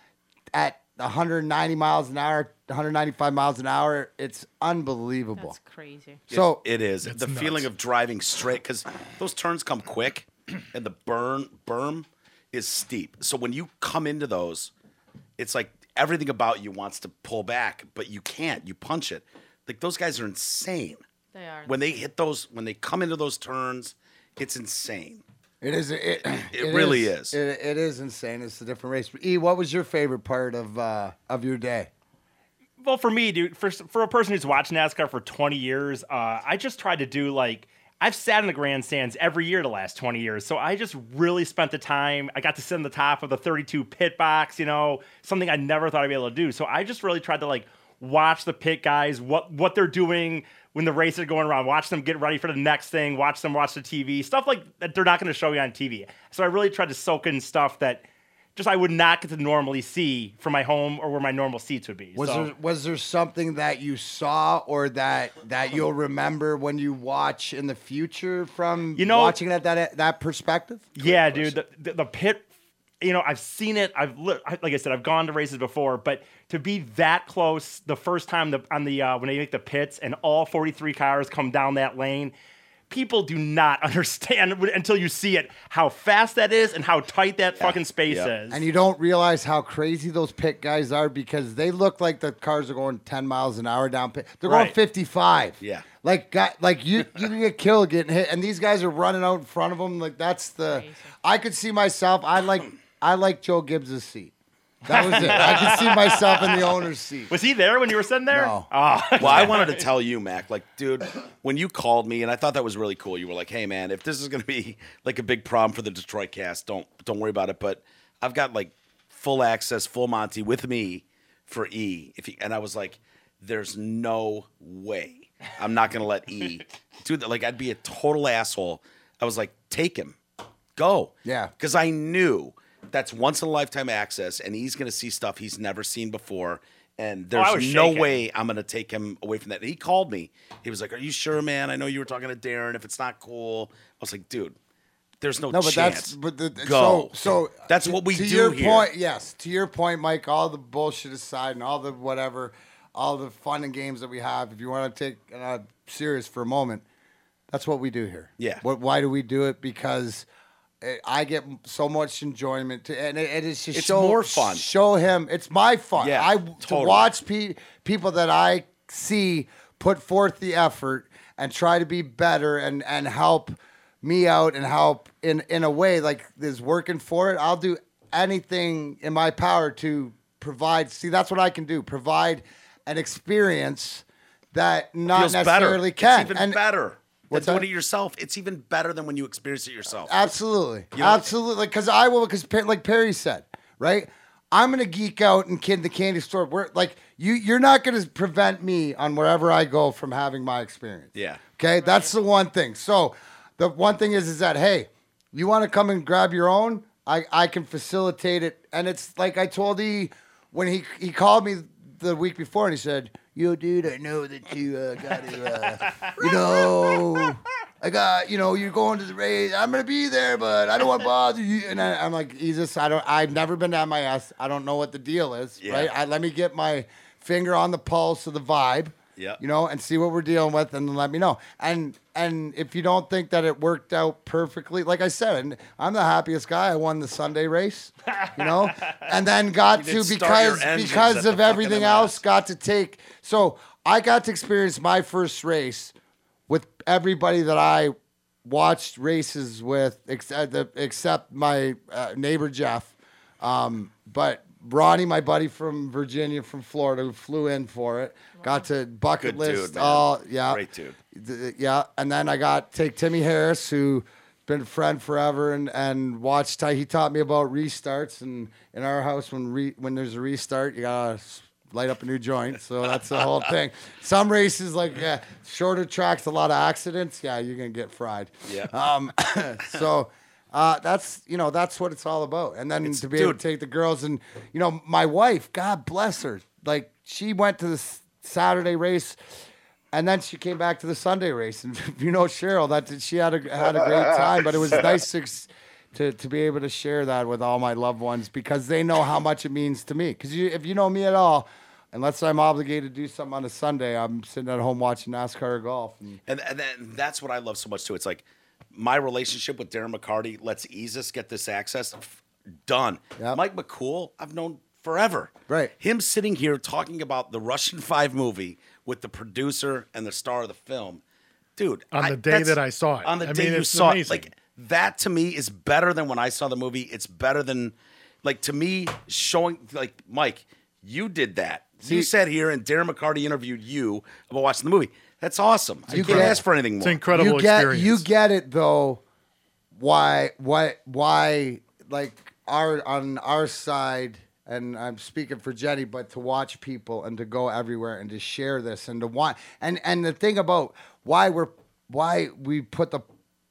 at 190 miles an hour, 195 miles an hour, it's unbelievable. That's crazy. So it is It's the nuts. feeling of driving straight because those turns come quick, and the burn berm is steep. So when you come into those, it's like everything about you wants to pull back, but you can't. You punch it. Like those guys are insane. They are. When they hit those, when they come into those turns, it's insane. It is. It, It really is. It, it is insane. It's a different race. E, what was your favorite part of uh, of your day? Well, for me, dude, for for a person who's watched NASCAR for 20 years, uh, I just tried to do like I've sat in the grandstands every year the last 20 years, so I just really spent the time. I got to sit in the top of the 32 pit box, you know, something I never thought I'd be able to do. So I just really tried to like watch the pit guys, what what they're doing when the races are going around, watch them get ready for the next thing, watch them watch the TV, stuff like that they're not going to show you on TV. So I really tried to soak in stuff that just I would not get to normally see from my home or where my normal seats would be. Was So- there was there something that you saw or that that you'll remember when you watch in the future from You know- watching it at that that perspective? Yeah, dude, the, the, the pit. You know, I've seen it. I've li- like I said, I've gone to races before, but to be that close the first time the, on the uh, when they make the pits and all 43 cars come down that lane, people do not understand until you see it how fast that is and how tight that fucking space is. And you don't realize how crazy those pit guys are because they look like the cars are going 10 miles an hour down pit. They're going Right. 55. Yeah. Like guy, like you you can get killed getting hit and these guys are running out in front of them like that's the I could see myself I like I like Joe Gibbs' seat. That was it. I could see myself in the owner's seat. Was he there when you were sitting there? No. Oh. well, I wanted to tell you, Mac, like, dude, when you called me, and I thought that was really cool. You were like, "Hey, man, if this is gonna be like a big problem for the Detroit cast, don't don't worry about it." But I've got like full access, full Monty with me for E. If he, and I was like, "There's no way I'm not gonna let E do that." Like, I'd be a total asshole. I was like, "Take him, go." Yeah. because I knew that's once in a lifetime access, and he's going to see stuff he's never seen before. And Oh, there's was no shaking. way I'm going to take him away from that. And he called me. He was like, "Are you sure, man? I know you were talking to Darren. If it's not cool, I was like, dude, there's no, No, but chance. that's but the, Go. so so that's to- what we to do your here. point, yes. To your point, Mike. All the bullshit aside, and all the whatever, all the fun and games that we have. If you want to take uh, serious for a moment, that's what we do here. Yeah. What? Why do we do it? Because it, I get so much enjoyment, to, and it, it is to It's show more fun. Show him it's my fun. Yeah, I totally. to watch pe- people that I see put forth the effort and try to be better and and help me out and help in in a way like is working for it. I'll do anything in my power to provide. See, that's what I can do. Provide an experience that not Feels better. necessarily can. It's even and better. What's Than doing it yourself. It's even better than when you experience it yourself. Absolutely, You know- absolutely. Because I will. Because like Perry said, right? I'm gonna geek out and kid in the candy store. We're like you. You're not gonna prevent me on wherever I go from having my experience. Yeah. Okay, that's the one thing. So the one thing is, is that hey, you want to come and grab your own? I I can facilitate it, and it's like I told E when he he called me the week before, and he said, "Yo, dude, I know that you uh, got to, uh, you know." I got, you know, you're going to the race. I'm gonna be there, but I don't want to bother you. And I, I'm like, Jesus, I don't. I've never been down my ass. I don't know what the deal is. Yeah. Right? I, let me get my finger on the pulse of the vibe. Yeah. You know, and see what we're dealing with, and then let me know. And and if you don't think that it worked out perfectly, like I said, and I'm the happiest guy. I won the Sunday race. You know, and then got to did start your because because of everything else, got to take. So I got to experience my first race with everybody that I watched races with, except, except my uh, neighbor Jeff. Um, but Ronnie, my buddy from Virginia, from Florida, who flew in for it, got to bucket Good dude, list. man. all yeah, Great dude. Th- yeah. And then I got take Timmy Harris, who been a friend forever, and and watched. He taught me about restarts, and in our house, when re, when there's a restart, you gotta light up a new joint. So that's the whole thing. Some races, like yeah, shorter tracks, a lot of accidents. Yeah, you're gonna get fried. Yeah. Um, so uh, that's you know that's what it's all about. And then to be able to dude. take the girls and you know my wife, God bless her, like she went to the s- Saturday race. And then she came back to the Sunday race, and you know Cheryl, that she had a had a great time. But it was nice to, to to be able to share that with all my loved ones because they know how much it means to me. Because you, if you know me at all, unless I'm obligated to do something on a Sunday, I'm sitting at home watching NASCAR or golf. And And, and then that's what I love so much too. It's like my relationship with Darren McCarty. Let's ease us get this access. F- Done. Mike McCool, I've known forever. Right. Him sitting here talking about the Russian Five movie with the producer and the star of the film, dude. On the day that I saw it. On the I day mean, you it's saw amazing. it, like that to me is better than when I saw the movie. It's better than, like to me, showing like Mike, you did that. you sat here and Darren McCarty interviewed you about watching the movie. That's awesome. I You can't ask for anything more. It's incredible you get, You get it though. Why? Why? Why? Like our on our side, and I'm speaking for Jenny, but to watch people and to go everywhere and to share this and to want and and the thing about why we're why we put the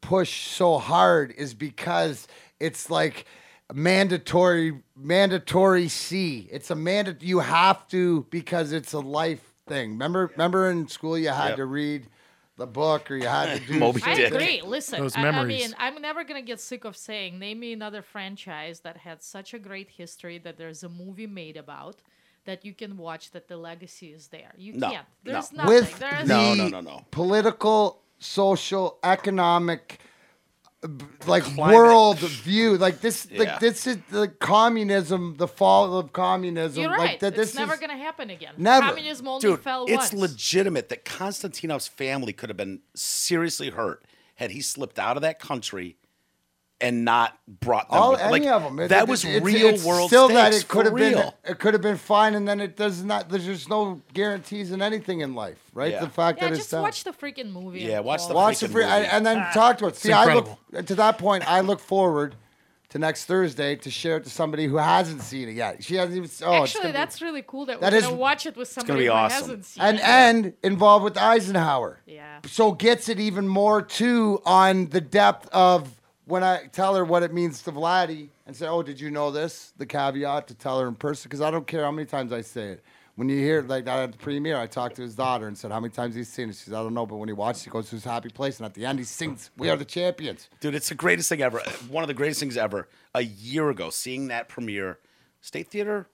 push so hard is because it's like mandatory mandatory C. It's a mandate you have to because it's a life thing. Remember remember in school you had Yep. to read the book or you had to do Moby I Dick. agree. Listen, Those I, I memories. mean, I'm never gonna get sick of saying, name me another franchise that had such a great history that there's a movie made about that you can watch that the legacy is there. You No, can't. no. There's nothing. with There is No, the no, no, no. political, social, economic, b- like Climate. world view. Like this, Yeah. like this is the communism, the fall of communism. You're like right. that. it's This never is gonna happen again. Never. Communism only Dude, fell it's once. legitimate that Konstantinov's family could have been seriously hurt had he slipped out of that country and not brought them. all with- any like, of them. It- that it- was it's- real it's world Still, that it could have been. It could have been fine, and then it does not. There's just no guarantees in anything in life, right? Yeah. The fact yeah, that it's just done. watch the freaking movie. Yeah, watch the it. Watch the free, movie. and then ah. talk to it. See, I look to that point. I look forward to next Thursday to share it to somebody who hasn't seen it yet. She hasn't even. Oh, Actually, gonna be- that's really cool that, That we're is- gonna watch it with gonna somebody be who awesome. hasn't seen and it. And and involved with Eisenhower. Yeah. So gets it even more too on the depth of when I tell her what it means to Vladdy and say, "Oh, did you know this?" The caveat to tell her in person because I don't care how many times I say it. When you hear like that at the premiere, I talked to his daughter and said how many times he's seen it. She said, "I don't know," but when he watches, he goes to his happy place, and at the end, he sings, "We are the champions." Dude, it's the greatest thing ever. One of the greatest things ever. A year ago, seeing that premiere, State Theater,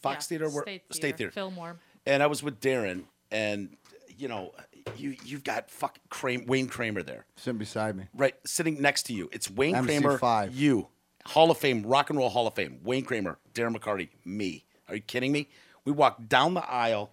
Fox Yeah, Theater, where, State Theater, State Theater, Fillmore. and I was with Darren, and you know, you you've got fuck Kram, Wayne Kramer there, Sitting beside me. right, sitting next to you. It's Wayne MC5. Kramer, you, Hall of Fame, Rock and Roll Hall of Fame, Wayne Kramer, Darren McCarty, me. Are you kidding me? We walk down the aisle,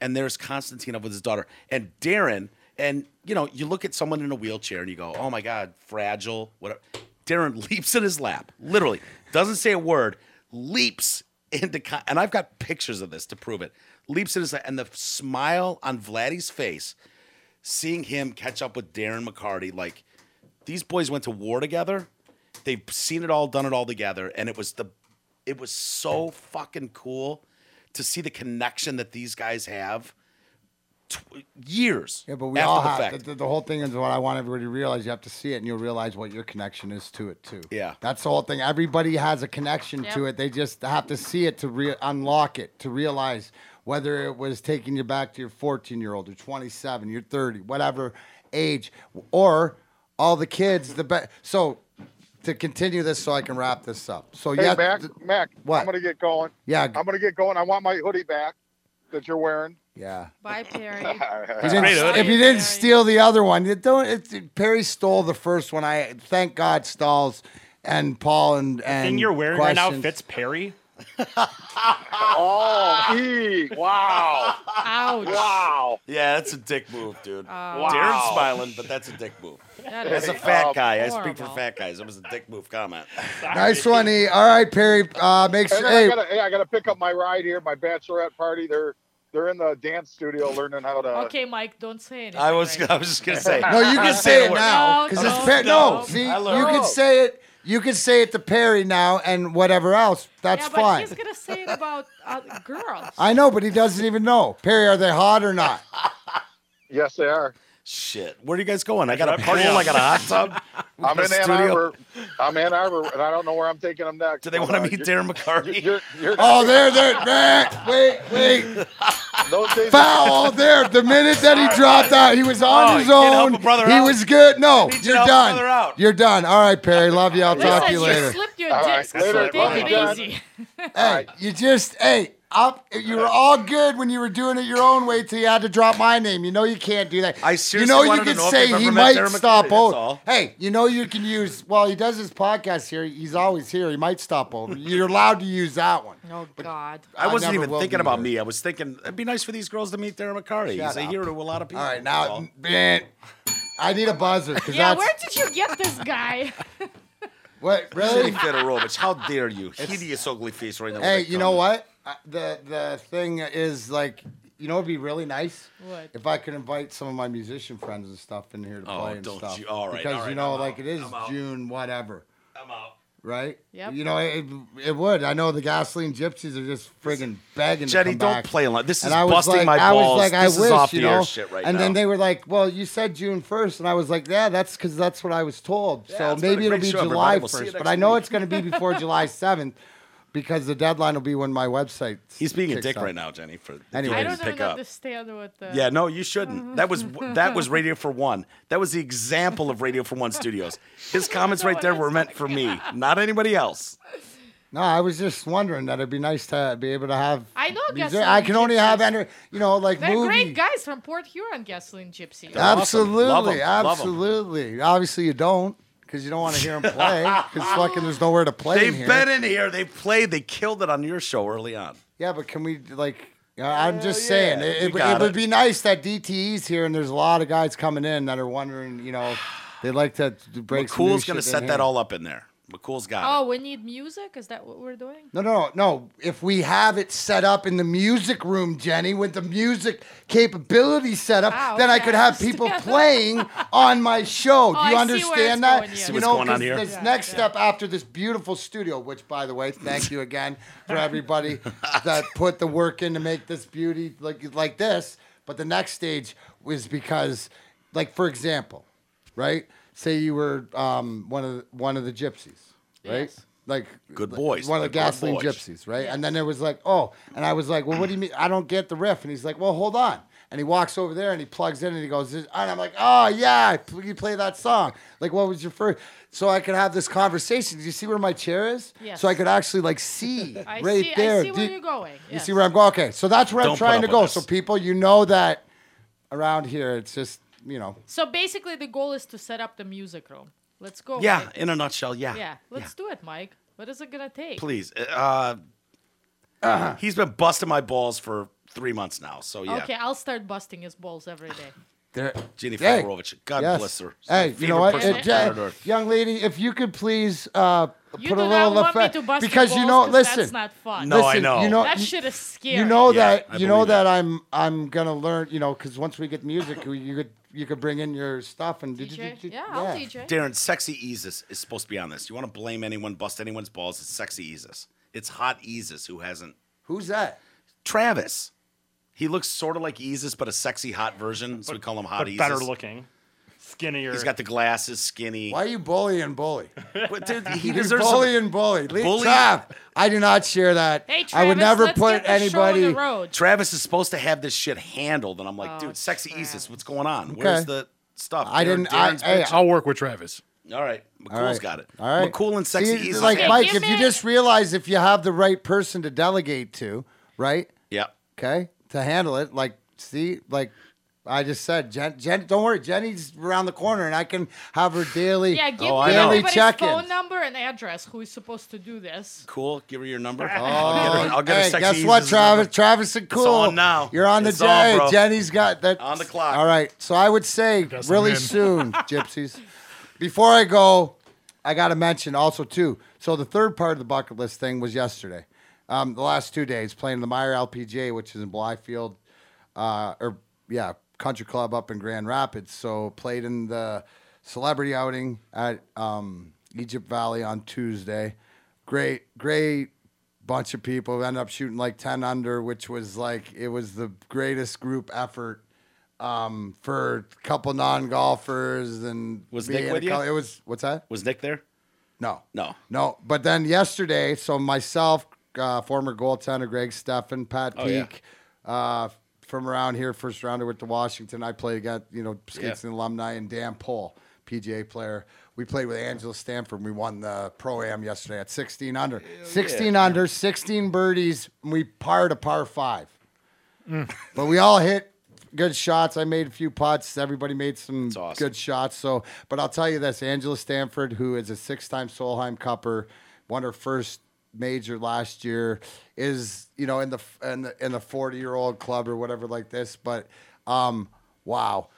and there's Konstantinov with his daughter, and Darren. And you know, you look at someone in a wheelchair and you go, "Oh my God, fragile." Whatever. Darren leaps in his lap, literally doesn't say a word, leaps into, and I've got pictures of this to prove it. Leaps in his and the smile on Vladdy's face, seeing him catch up with Darren McCarty, like these boys went to war together. They've seen it all, done it all together, and it was the, it was so fucking cool to see the connection that these guys have. Tw- years, Yeah, but we after all the have fact. The, the, the whole thing is what I want everybody to realize. You have to see it, and you'll realize what your connection is to it too. Yeah. that's the whole thing. Everybody has a connection to it. They just have to see it to re- unlock it, to realize whether it was taking you back to your 14 year old, or 27, you're 30, whatever age, or all the kids. The be- so to continue this, so I can wrap this up. So Hey, yeah, Mac, th- Mac, What? I'm gonna get going. Yeah. I'm gonna get going. I want my hoodie back that you're wearing. Yeah. Bye, Perry. He didn't- Great if you didn't steal the other one, you don't. It's, Perry stole the first one. I thank God Stalls and Paul and and thing you're wearing right now fits Perry. oh, E. Wow. Ouch. Wow. Yeah, that's a dick move, dude. Wow. Darren's smiling, but that's a dick move. That As a fat Oh, guy, I speak for fat guys. It was a dick move comment. Nice one, E. All right, Perry. Uh, make sure. then I Hey, gotta, hey, I gotta pick up my ride here. My bachelorette party. They're they're in the dance studio learning how to. Okay, Mike, don't say anything. I was, right I was just gonna say. no, you can say it now because no, it's Perry. no. No, see, you can say it You can say it to Perry now and whatever else. That's yeah, but fine. he's gonna say it about uh, girls. I know, but he doesn't even know. Perry, are they hot or not? Yes, they are. Shit. Where are you guys going? I got a pool. party. I got a hot tub. I'm in a Ann studio. Arbor. I'm in Ann Arbor, and I don't know where I'm taking them next. Do they want to uh, meet you're- Darren McCarty? You're, you're, Oh, there, there, there. Wait, wait. those days Foul there. The minute that he dropped out, he was on Oh, his you can't help own. brother He out? was good. No, need you to you're done. out. You're done. All right, Perry. Love you. I'll talk to you Listen, later. slipped your All right, disc, later. so take it you, easy. Hey, you just hey. Up, you were all good when you were doing it your own way till you had to drop my name. You know you can't do that. I seriously you know you wanted can say he might Darren stop that's over. Hey, you know you can use. Well, he does his podcast here. He's always here. He might stop over. You're allowed to use that one. Oh God. I wasn't never even thinking about here. me. I was thinking it'd be nice for these girls to meet Darren McCarty. Shut He's a hero to a lot of people. All right, now, man, I need a buzzer Yeah, that's where did you get this guy? what Jenny really. Fedorovich, how dare you? Hideous, ugly face right now. Hey, that you know what? Uh, the the thing is like, you know, it'd be really nice What? if I could invite some of my musician friends and stuff in here to Oh, play and don't stuff. you- all right, because all you know, I'm like out. it is June, whatever, I'm out. right? Yep. You know, it, it would. I know the gasoline gypsies are just friggin' begging Jenny, to come don't back. play along. This is and I was busting like, my I balls. was like, this I wish, is off you the air shit right and now. then they were like, "Well, you said June 1st. and I was like, "Yeah, that's because that's what I was told." Yeah, so it's been a maybe it'll be show, July everybody. We'll 1st, but I know week. it's going to be before July 7th because the deadline will be when my website. He's being a dick up. right now, Jenny. For Anyway. I I don't pick up. understand what the. Yeah, no, you shouldn't. That was that was Radio for One. That was the example of Radio for One Studios. His comments right there were meant for me, not anybody else. No, I was just wondering that it'd be nice to be able to have. I know music- Gasoline I can only have Gypsies. enter, you know, like They're movie. great guys from Port Huron, Gasoline Gypsy. They're awesome. Absolutely, Love 'em. Love 'em. absolutely. Obviously, you don't because you don't want to hear them play because fucking there's nowhere to play. They've here. been in here. They've played. They killed it on your show early on. Yeah, but can we like? Uh, I'm just yeah, saying, it, it, it would be nice that DTE's here, and there's a lot of guys coming in that are wondering, you know, they like to break. some new going to set in that all up in there. McCool's got it. Oh, we need music. Is that what we're doing? No, no, no. No. If we have it set up in the music room, Jenny, with the music capability set up, Ah, then I okay, could have people playing on my show. Do Oh, you I see where it's understand that? going, yeah. See You what's know, going on 'cause here? this Yeah, next yeah. step after this beautiful studio, which, by the way, thank you again for everybody that put the work in to make this beauty like like this. But the next stage was because, like, for example, right? Say you were um, one of the, one of the gypsies, right? Yes. Like Good like, boys. one of the gasoline boys. gypsies, right? And then there was like, oh, and I was like, well, what do you mean? I don't get the riff. And he's like, well, hold on. And he walks over there and he plugs in and he goes, and I'm like, oh yeah, you play that song. Like, what was your first? So I could have this conversation. Do you see where my chair is? Yes. So I could actually like see I right see. there. I see where Do- you're going. Yes. You see where I'm going? Okay, so that's where I'm Don't put trying to go. with So people, you know that around here, it's just you know. So basically, the goal is to set up the music room. Let's go. yeah, Mike. in a nutshell, yeah. Yeah. Let's do it, Mike. What is it gonna take? Please. Uh, uh He's been busting my balls for three months now. So yeah. Okay, I'll start busting his balls every day. There, Jenny Hey, Fedorovich, God yes. bless her. She's Hey, you know what, person Uh, on Ja- planet Earth. young lady, if you could please uh, You put do a not little want me effect to bust your because you balls know, 'cause listen, that's not fun. No, I know. You know, That you- shit is scary. You know Yeah, that I you know believe that. I'm I'm gonna learn. You know, because once we get music, we, you could you could bring in your stuff and DJ? Yeah, I'll DJ. Darren, Sexy Easus is supposed to be on this. You want to blame anyone, bust anyone's balls? It's Sexy Easus. It's Hot Easus who hasn't. Who's that? Travis. He looks sort of like Easus, but a sexy hot version. So we call him Hot but Easus. better looking, skinnier. He's got the glasses, skinny. Why are you bullying bully? But dude, he You deserves some- bully and bully. Leave Bully- Trav, I do not share that. Hey, I would Travis, never let's put get the show on anybody. the road. Travis is supposed to have this shit handled, and I'm like, Oh, dude, Sexy Travis. Easus, what's going on? Where's the stuff? I Darren- didn't- I- Darren's hey, bitching. I'll work with Travis. All right, McCool's All right. got it. All right. McCool and Sexy See, Easus. like Okay, Mike, give if you me- just realize if you have the right person to delegate to, right? yeah. Okay, to handle it, like see, like I just said, Jen, Jen, don't worry, Jenny's around the corner, and I can have her daily. Yeah, give Oh, me Daily everybody's check-ins. phone number and address. Who is supposed to do this? Cool. Give her your number. Oh, I'll get her, I'll get her hey, Sexy guess what, Travis? number. Travis and Cool. on now. You're on the It's on, J. bro. Jenny's got that On the clock. All right, so I would say Guess I'm really in. soon, gypsies. Before I go, I got to mention also too. So the third part of the bucket list thing was yesterday. Um, the last two days playing the Meijer LPGA, which is in Blythefield, uh, or yeah, country club up in Grand Rapids. So played in the celebrity outing at um, Egypt Valley on Tuesday. Great, great bunch of people. We ended up shooting like 10 under, which was like, it was the greatest group effort um, for a couple non golfers. And Was Nick with you? It was, what's that? Was Nick there? No. No. No, but then yesterday, so myself, uh, former goaltender Greg Stefan, Pat Oh, yeah. Uh, from around here, first rounder with the Washington. I played against, you know, skates Yeah. and alumni, and Dan Pohl, PGA player. We played with Angela Stanford. We won the pro am yesterday at 16 under. 16 under, 16 birdies. and We parred a par five. But we all hit good shots. I made a few putts. Everybody made some good shots. So, but I'll tell you this: Angela Stanford, who is a six-time Solheim Cupper, won her first major last year, is you know in the in the in the forty-year-old club or whatever like this. But um, wow,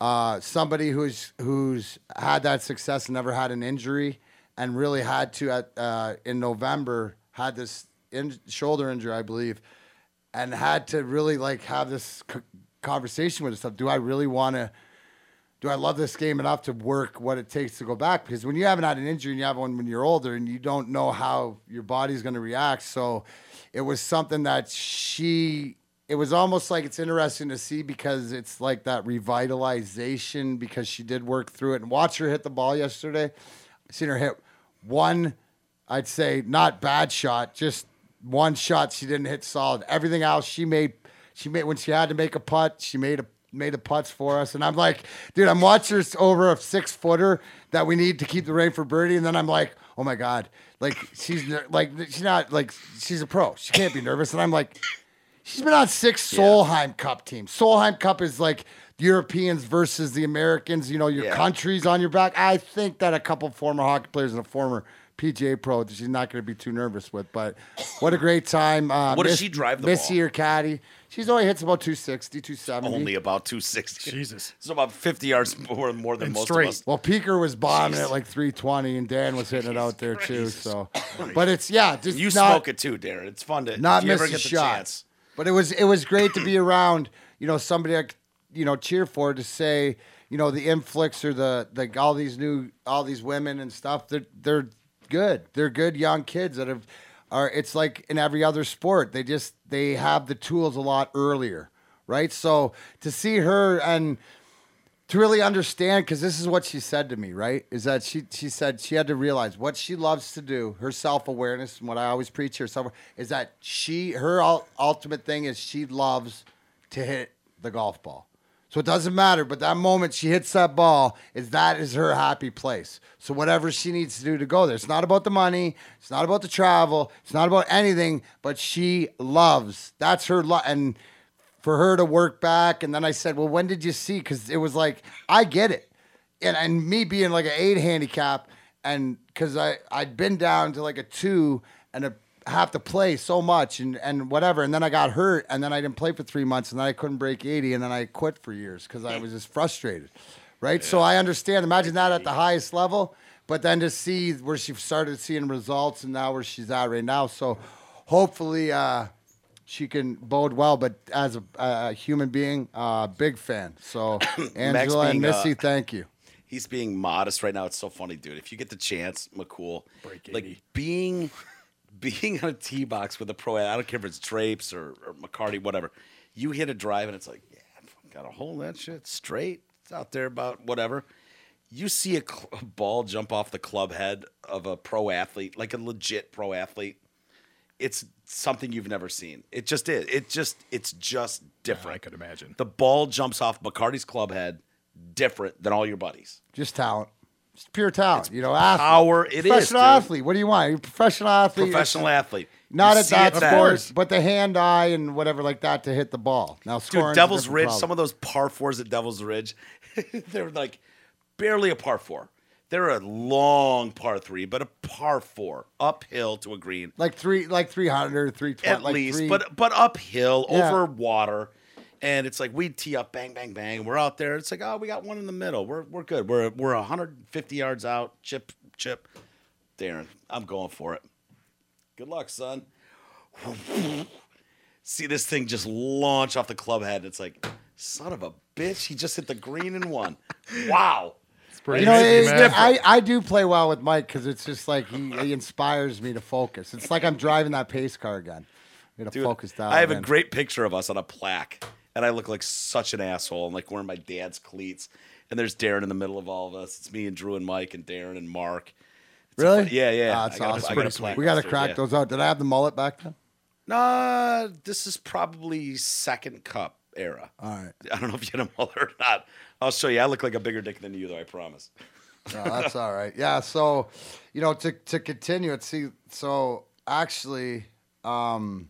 uh, somebody who's who's had that success and never had an injury, and really had to at uh, in November had this in, shoulder injury, I believe and had to really like have this c- conversation with himself Do I really want to? Do I love this game enough to work what it takes to go back? Because when you haven't had an injury and you have one when you're older and you don't know how your body's going to react, so it was something that she. It was almost like it's interesting to see because it's like that revitalization because she did work through it and watch her hit the ball yesterday. I seen her hit one I'd say not bad shot, just one shot she didn't hit solid. Everything else she made, she made when she had to make a putt, she made a made a putts for us. And I'm like, dude, I'm watching her over a six footer that we need to keep the rain for birdie. And then I'm like, oh my god, like she's ner- like she's not like she's a pro. She can't be nervous. And I'm like, she's been on six Solheim Cup teams. Solheim Cup is like. Europeans versus the Americans, you know, your Yeah. countries on your back. I think that a couple former hockey players and a former PGA pro that she's not going to be too nervous with. But what a great time. Uh, What does she drive the Missy ball? or caddy. She's only hits about 260, 270. Only about 260. Jesus. So about 50 yards more, more than And most straight. of us. Well, Peaker was bombing Jeez. at like 320, and Dan was hitting it out there too. So, but it's yeah, just You not, smoke it too, Darren. It's fun to not if you miss ever a get the shot. chance. But it was it was great to be around. You know, somebody I could, you know cheer for to say you know the inflix or the the all these new all these women and stuff. They're they're good. They're good young kids that have are. It's like in every other sport. They just they have the tools a lot earlier, right? So to see her and to really understand because this is what she said to me right is that she she said she had to realize what she loves to do her self-awareness and what i always preach self is that she her ultimate thing is she loves to hit the golf ball so it doesn't matter but that moment she hits that ball is that is her happy place so whatever she needs to do to go there it's not about the money it's not about the travel it's not about anything but she loves that's her lo- and for her to work back. And then I said, well, when did you see? Because it was like, I get it. And, and me being like an eight handicap, and because I, I'd been down to like a two and a, have to play so much and, and whatever. And then I got hurt and then I didn't play for three months and then I couldn't break 80 and then I quit for years because I was just frustrated. Right. So I understand. Imagine that at the highest level. But then to see where she started seeing results and now where she's at right now. So hopefully, uh, she can bode well, but as a, a human being, uh, big fan. So, Angela and being, uh, Missy, thank you. He's being modest right now. It's so funny, dude. If you get the chance, McCool, like being being on a tee box with a pro, I don't care if it's Drapes or, or McCarty, whatever. You hit a drive and it's like, yeah, I fucking got to hold that shit straight. It's out there about whatever. You see a, cl- a ball jump off the club head of a pro athlete, like a legit pro athlete. It's something you've never seen. It just is. It just it's just different. I could imagine. The ball jumps off McCarty's club head, different than all your buddies. Just talent. Just pure talent. you know, athlete. power. It is, professional dude. athlete. What do you want? You're a professional athlete. Professional athlete. Not You at that sport, but the hand eye and whatever like that to hit the ball. Now. Dude, Devil's Ridge, some of those par fours at Devil's Ridge, they're like barely a par four. They're a long par three, but a par four uphill to a green like three, like 300, 320. at like least, three- but but uphill Yeah. over water. And it's like we tee up, bang, bang, bang. We're out there. It's like, oh, we got one in the middle. We're we're good. We're we're 150 yards out. Chip, chip. Darren, I'm going for it. Good luck, son. See this thing just launch off the club head. It's like, son of a bitch, he just hit the green and one. Wow. It's pretty You know, amazing, it- man. I, I do play well with Mike because it's just like he, he inspires me to focus. It's like I'm driving that pace car again. You gotta Dude, focus down. I have a great picture of us on a plaque, and I look like such an asshole. I'm like wearing my dad's cleats, and there's Darren in the middle of all of us. It's me and Drew and Mike and Darren and Mark. It's Really? fun- yeah, yeah. Ah, that's I got a- awesome. Got a plaque we got to crack yeah. those out. Did I have the mullet back then? Nah, this is probably second cup era. All right. I don't know if you had a mullet or not. I'll show you. I look like a bigger dick than you, though. I promise. No, that's all right. Yeah. So, you know, to to continue it. See, so actually, um,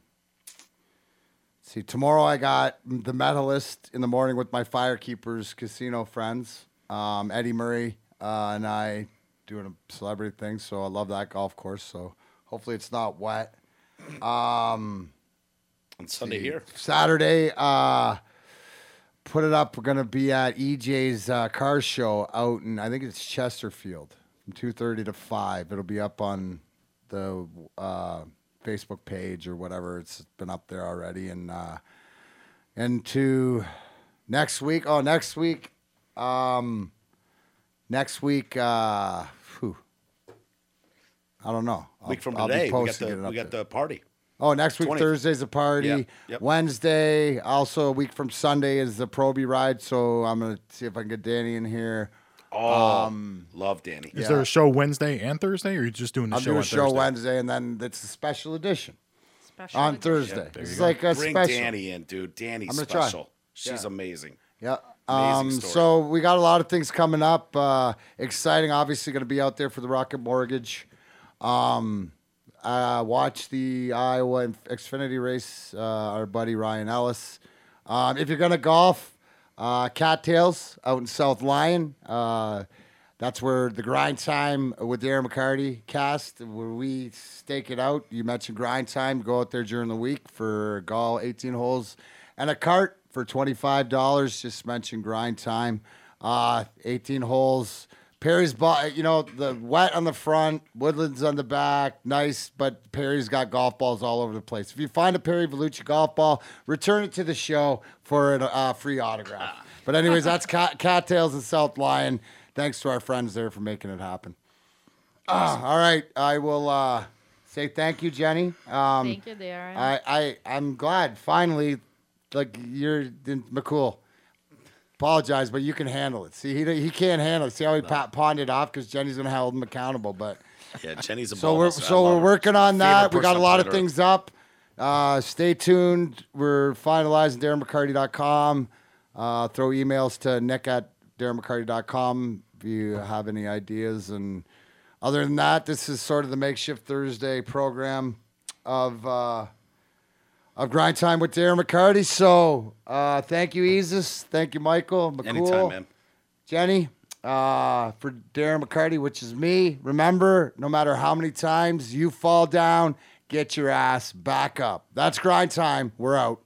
see, tomorrow I got the medalist in the morning with my Firekeepers casino friends, um, Eddie Murray uh, and I doing a celebrity thing. So I love that golf course. So hopefully it's not wet. Um, On Sunday see, here. Saturday. Uh, put it up. We're gonna be at EJ's uh, car show out in I think it's Chesterfield from two thirty to five. It'll be up on the uh, Facebook page or whatever. It's been up there already. And uh, and to next week. Oh, next week. Um, next week. Uh, I don't know. I'll- Week from I'll today, we got the we got the party. Oh, next week 20th. Thursday's a party. Yep, yep. Wednesday, also a week from Sunday is the Proby ride. So I'm gonna see if I can get Danny in here. Oh, Um, love Danny. Is yeah. there a show Wednesday and Thursday, or are you just doing the I'm show doing a show Thursday? Wednesday, and then it's a special edition Special on edition. Thursday. there it's go. like a Bring special. Danny in, dude. Danny's I'm gonna try. special. She's Yeah. amazing. Yeah. Um, story. so we got a lot of things coming up. Uh, exciting, obviously, going to be out there for the Rocket Mortgage. Um, uh, watch the Iowa Xfinity race. Uh, our buddy Ryan Ellis. Um, if you're going to golf, uh, Cattails out in South Lyon. Uh, that's where the grind time with Darren McCarty cast, where we stake it out. You mentioned grind time. Go out there during the week for golf, 18 holes, and a cart for $25. Just mention grind time. Uh, 18 holes. Perry's ball, you know, the wet on the front, Woodlands on the back, nice, but Perry's got golf balls all over the place. If you find a Perry Vellucci golf ball, return it to the show for a uh, free autograph. But anyways, that's cat, cattails and South Lyon. Thanks to our friends there for making it happen. Ah, all right, I will uh, say thank you, Jenny. Um, Thank you, Darren. I, I I'm glad finally, like you're in McCool. Apologize, but you can handle it. See, he he can't handle it. See how he pa- pawned it off because Jenny's gonna hold him accountable. But Yeah, Jenny's a so we're so we're working my on that. We got a lot of things up. Uh, stay tuned. We're finalizing DarrenMcCarty.com. Uh, throw emails to Nick at DarrenMcCarty.com if you have any ideas. And other than that, this is sort of the makeshift Thursday program of uh, of Grind Time with Darren McCarty. So uh, thank you, Isis. Thank you, Michael. McCool. Anytime, man. Jenny, uh, for Darren McCarty, which is me. Remember, no matter how many times you fall down, get your ass back up. That's grind time. We're out.